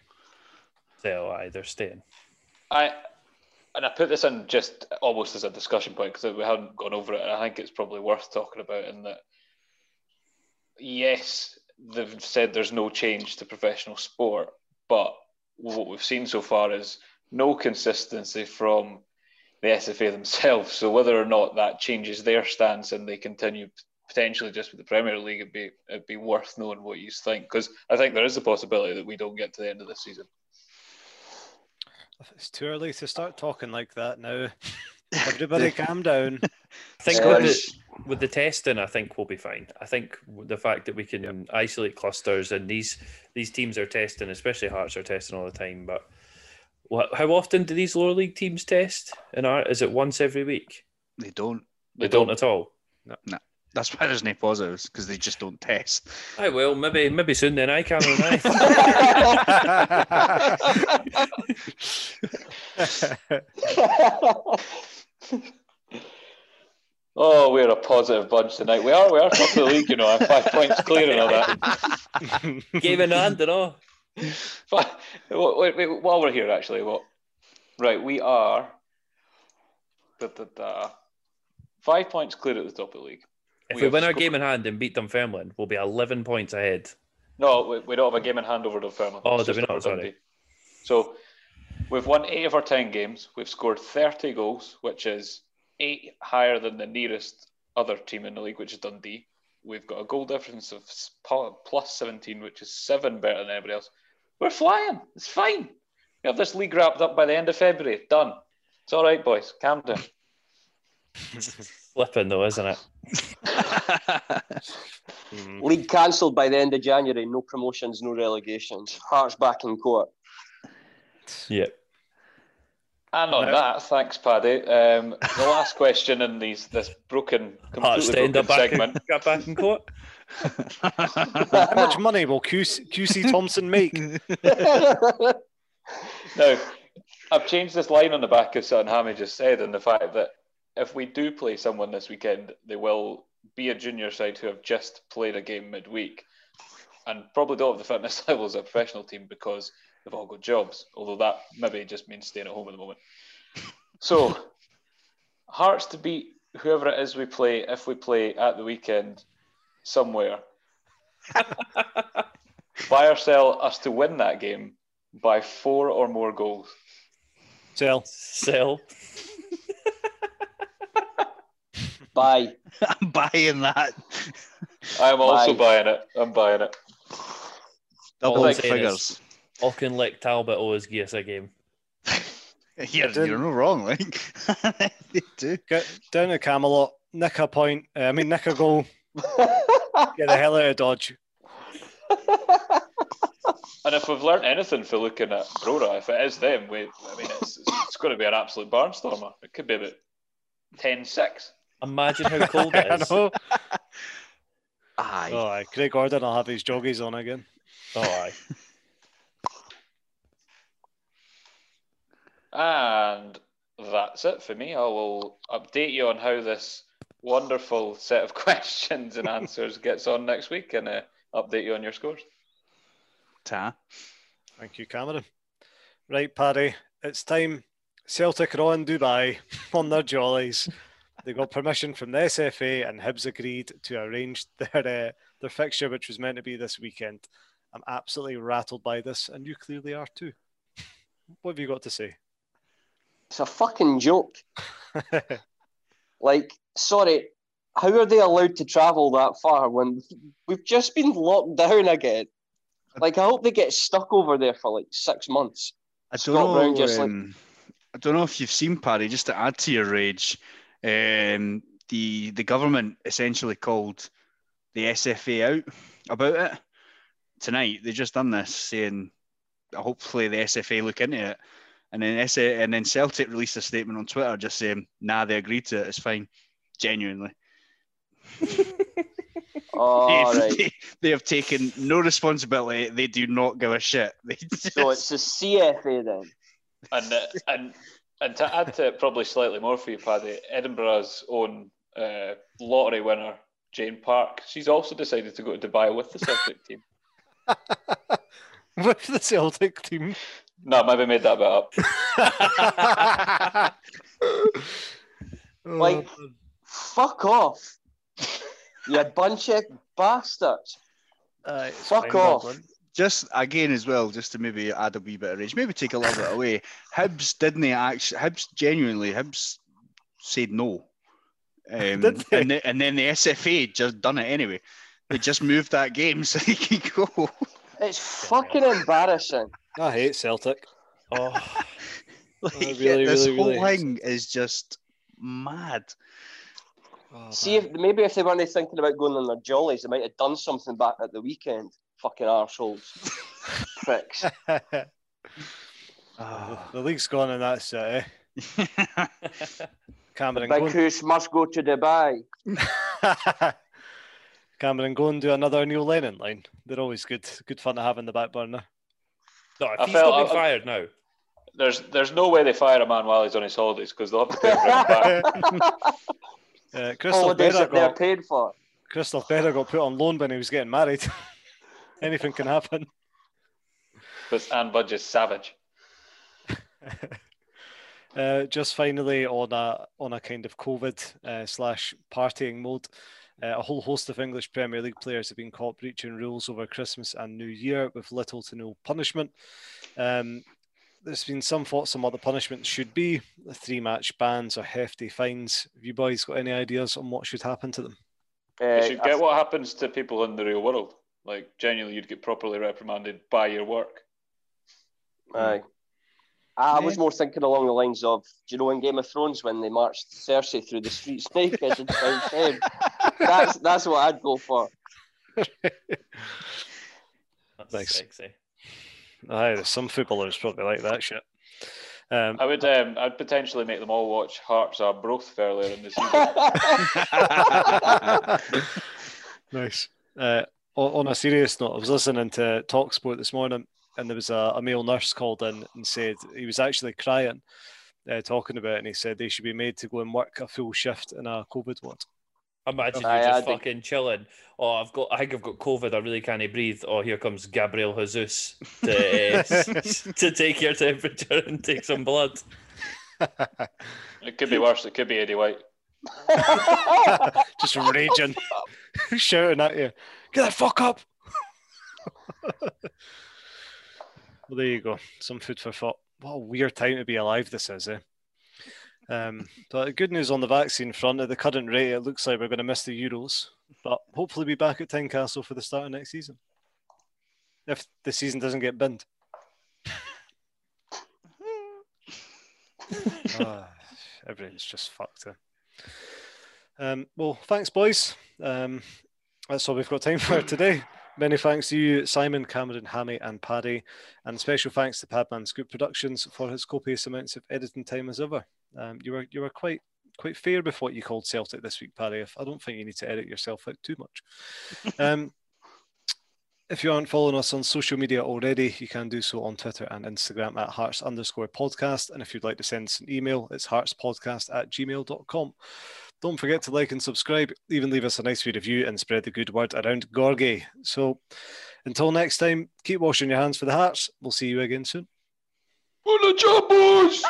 [SPEAKER 3] So aye, they're staying.
[SPEAKER 4] I and I put this in just almost as a discussion point because we haven't gone over it, and I think it's probably worth talking about. In that, yes, they've said there's no change to professional sport, but what we've seen so far is no consistency from the SFA themselves. So whether or not that changes their stance and they continue potentially just with the Premier League, it'd be it'd be worth knowing what you think because I think there is a possibility that we don't get to the end of this season.
[SPEAKER 1] It's too early to start talking like that now. Everybody calm down.
[SPEAKER 3] I think
[SPEAKER 2] Um,
[SPEAKER 3] with the, with the testing, I think we'll be fine. I think the fact that we can isolate clusters and these these teams are testing, especially Hearts are testing all the time. But what, how often do these lower league teams test? And are is it once every week?
[SPEAKER 5] They don't.
[SPEAKER 3] They don't at all. No. no.
[SPEAKER 5] That's why there's no positives because they just don't test.
[SPEAKER 3] I will maybe maybe soon then. I can. I.
[SPEAKER 4] Oh, we're a positive bunch tonight. We are. We are top of the league, you know. I'm five points clear and all that.
[SPEAKER 3] Game in hand and all.
[SPEAKER 4] Fi- wait, wait, while we're here, actually, what? Right, we are. Da, da, da, five points clear at the top of the league.
[SPEAKER 3] If
[SPEAKER 4] We
[SPEAKER 3] we, win our
[SPEAKER 4] scored-
[SPEAKER 3] game in hand and beat Dunfermline, we'll be eleven points ahead.
[SPEAKER 4] No, we, we don't have a game in hand over Dunfermline.
[SPEAKER 3] Oh, do we not? Sorry.
[SPEAKER 4] Dundee. So we've won eight of our ten games. We've scored thirty goals, which is eight higher than the nearest other team in the league, which is Dundee. We've got a goal difference of plus seventeen, which is seven better than everybody else. We're flying. It's fine. We have this league wrapped up by the end of February. Done. It's all right, boys. Calm down.
[SPEAKER 3] Flipping though, isn't it?
[SPEAKER 2] League cancelled by the end of January. No promotions, no relegations. Hearts back in court.
[SPEAKER 3] Yep.
[SPEAKER 4] And on
[SPEAKER 1] No.
[SPEAKER 4] that, thanks, Paddy. Um, the last question in these this broken, completely
[SPEAKER 3] to
[SPEAKER 4] broken
[SPEAKER 3] up back in,
[SPEAKER 4] segment.
[SPEAKER 3] got back in court.
[SPEAKER 1] How much money will QC, QC Thompson make?
[SPEAKER 4] Now, I've changed this line on the back of something Hammy just said, and the fact that if we do play someone this weekend, they will be a junior side who have just played a game midweek and probably don't have the fitness level as a professional team because they've all got jobs, although that maybe just means staying at home at the moment. So, Hearts to beat whoever it is we play if we play at the weekend somewhere. Buy or sell us to win that game by four or more goals.
[SPEAKER 1] Sell.
[SPEAKER 3] Sell.
[SPEAKER 2] Buy.
[SPEAKER 5] I'm buying that.
[SPEAKER 4] I am also
[SPEAKER 2] Bye.
[SPEAKER 4] buying it. I'm buying it.
[SPEAKER 5] Double
[SPEAKER 3] I'm saying
[SPEAKER 5] figures.
[SPEAKER 3] Auchinleck Talbot always give us a game.
[SPEAKER 5] You're, you're not wrong, like they do.
[SPEAKER 1] Get down to Camelot, nick a point. uh, I mean, nick a goal. Get the hell out of Dodge.
[SPEAKER 4] And if we've learnt anything for looking at Brora, if it is them, we, I mean, it's, it's, it's going to be an absolute barnstormer. It could be about 10 6.
[SPEAKER 3] Imagine how cold
[SPEAKER 1] I
[SPEAKER 3] it is.
[SPEAKER 1] know.
[SPEAKER 5] Aye.
[SPEAKER 1] Oh, aye. Craig Gordon will have his joggies on again.
[SPEAKER 3] Oh, aye.
[SPEAKER 4] And that's it for me. I will update you on how this wonderful set of questions and answers gets on next week and uh, update you on your scores.
[SPEAKER 5] Ta.
[SPEAKER 1] Thank you, Cameron. Right, Paddy, it's time. Celtic are on Dubai on their jollies. They got permission from the SFA and Hibs agreed to arrange their uh, their fixture, which was meant to be this weekend. I'm absolutely rattled by this, and you clearly are too. What have you got to say?
[SPEAKER 2] It's a fucking joke. Like, sorry, how are they allowed to travel that far when we've just been locked down again? Like, I hope they get stuck over there for like six months.
[SPEAKER 5] I don't
[SPEAKER 2] Scott
[SPEAKER 5] know.
[SPEAKER 2] Brown just like-
[SPEAKER 5] um, I don't know if you've seen Paddy. Just to add to your rage, um, the the government essentially called the SFA out about it tonight. They just done this, saying hopefully the SFA look into it, and then SA, and then Celtic released a statement on Twitter just saying, "Nah, they agreed to it. It's fine." Genuinely,
[SPEAKER 2] All
[SPEAKER 5] they,
[SPEAKER 2] right.
[SPEAKER 5] they, they have taken no responsibility. They do not give a shit. They just,
[SPEAKER 2] So it's the CFA then.
[SPEAKER 4] And, uh, and, and to add to it probably slightly more for you, Paddy, Edinburgh's own uh, lottery winner, Jane Park, she's also decided to go to Dubai with the Celtic team.
[SPEAKER 1] With the Celtic team.
[SPEAKER 4] No, maybe made that bit up.
[SPEAKER 2] Like- Fuck off. You bunch of bastards.
[SPEAKER 1] Aye, it's
[SPEAKER 2] Fuck off.
[SPEAKER 1] Dublin.
[SPEAKER 5] Just again as well, just to maybe add a wee bit of rage, maybe take a little bit away. Hibs didn't actually. Hibs genuinely. Hibs said no, um,
[SPEAKER 1] Did they?
[SPEAKER 5] and, the, and then the SFA just done it anyway. They just moved that game so he could go.
[SPEAKER 2] It's fucking embarrassing.
[SPEAKER 1] I hate Celtic.
[SPEAKER 3] Oh,
[SPEAKER 5] Like,
[SPEAKER 1] really,
[SPEAKER 5] this
[SPEAKER 1] really,
[SPEAKER 5] whole
[SPEAKER 1] really
[SPEAKER 5] thing is just mad.
[SPEAKER 1] Oh,
[SPEAKER 2] See if maybe if they weren't thinking about going on their jollies, they might have done something back at the weekend. Fucking arseholes. Pricks.
[SPEAKER 1] man. the league's gone and that's it. Eh? Cameron,
[SPEAKER 2] Big
[SPEAKER 1] go
[SPEAKER 2] Hoos must go to Dubai.
[SPEAKER 1] And, Cameron, go and do another Neil Lennon line. They're always good, good fun to have in the back burner.
[SPEAKER 3] no, if
[SPEAKER 4] I
[SPEAKER 3] he's
[SPEAKER 4] felt-
[SPEAKER 3] not been
[SPEAKER 4] I-
[SPEAKER 3] fired now.
[SPEAKER 4] There's there's no way they fire a man while he's on his holidays because they'll have to pay him back.
[SPEAKER 1] Uh, Christophe
[SPEAKER 2] Holidays
[SPEAKER 1] Berra
[SPEAKER 2] that they're paid for.
[SPEAKER 1] Christophe Berra got put on loan when he was getting married. Anything can happen.
[SPEAKER 4] But Ann Budge is savage.
[SPEAKER 1] Uh, just finally on a on a kind of COVID uh, slash partying mode, uh, a whole host of English Premier League players have been caught breaching rules over Christmas and New Year with little to no punishment. Um, there's been some thoughts on what the punishment should be: three match bans or hefty fines. Have you boys got any ideas on what should happen to them?
[SPEAKER 2] Uh,
[SPEAKER 4] You should get what happens to people in the real world. Like genuinely, you'd get properly reprimanded by your work.
[SPEAKER 2] Aye. I was more thinking along the lines of, do you know in Game of Thrones when they marched Cersei through the streets naked and found shame? That's that's what I'd go for.
[SPEAKER 3] That's
[SPEAKER 1] Nice.
[SPEAKER 3] sexy.
[SPEAKER 1] Aye, there's some footballers probably like that shit. Um,
[SPEAKER 4] I would um, I'd potentially make them all watch Hearts are Brora earlier in the season.
[SPEAKER 1] Nice. Uh, on, on a serious note, I was listening to Talksport this morning, and there was a, a male nurse called in and said he was actually crying, uh, talking about it, and he said they should be made to go and work a full shift in a COVID ward.
[SPEAKER 3] Imagine you're just fucking chilling. Oh, I've got, I think I've got COVID. I really can't breathe. Oh, here comes Gabriel Jesus to uh, to take your temperature and take some blood.
[SPEAKER 4] it could be worse. It could be Aidy White.
[SPEAKER 1] Just raging, shouting at you, "Get the fuck up!" Well, there you go. Some food for thought. What a weird time to be alive this is, eh? Um, but good news on the vaccine front. At the current rate, it looks like we're going to miss the Euros, but hopefully be back at Tynecastle for the start of next season. If the season doesn't get binned. Ah, everything's just fucked. Eh? Um, well, thanks, boys. Um, that's all we've got time for today. Many thanks to you, Simon, Cameron, Hammy, and Paddy, and special thanks to Padman Scoop Productions for his copious amounts of editing time as ever. Um, you were you were quite quite fair with what you called Celtic this week, Paddy. I don't think you need to edit yourself out too much. Um, if you aren't following us on social media already, you can do so on Twitter and Instagram at hearts underscore podcast. And if you'd like to send us an email, it's heartspodcast at gmail.com. Don't forget to like and subscribe, even leave us a nice review and spread the good word around Gorgie. So until next time, keep washing your hands for the hearts. We'll see you again soon.
[SPEAKER 4] On the job, boys!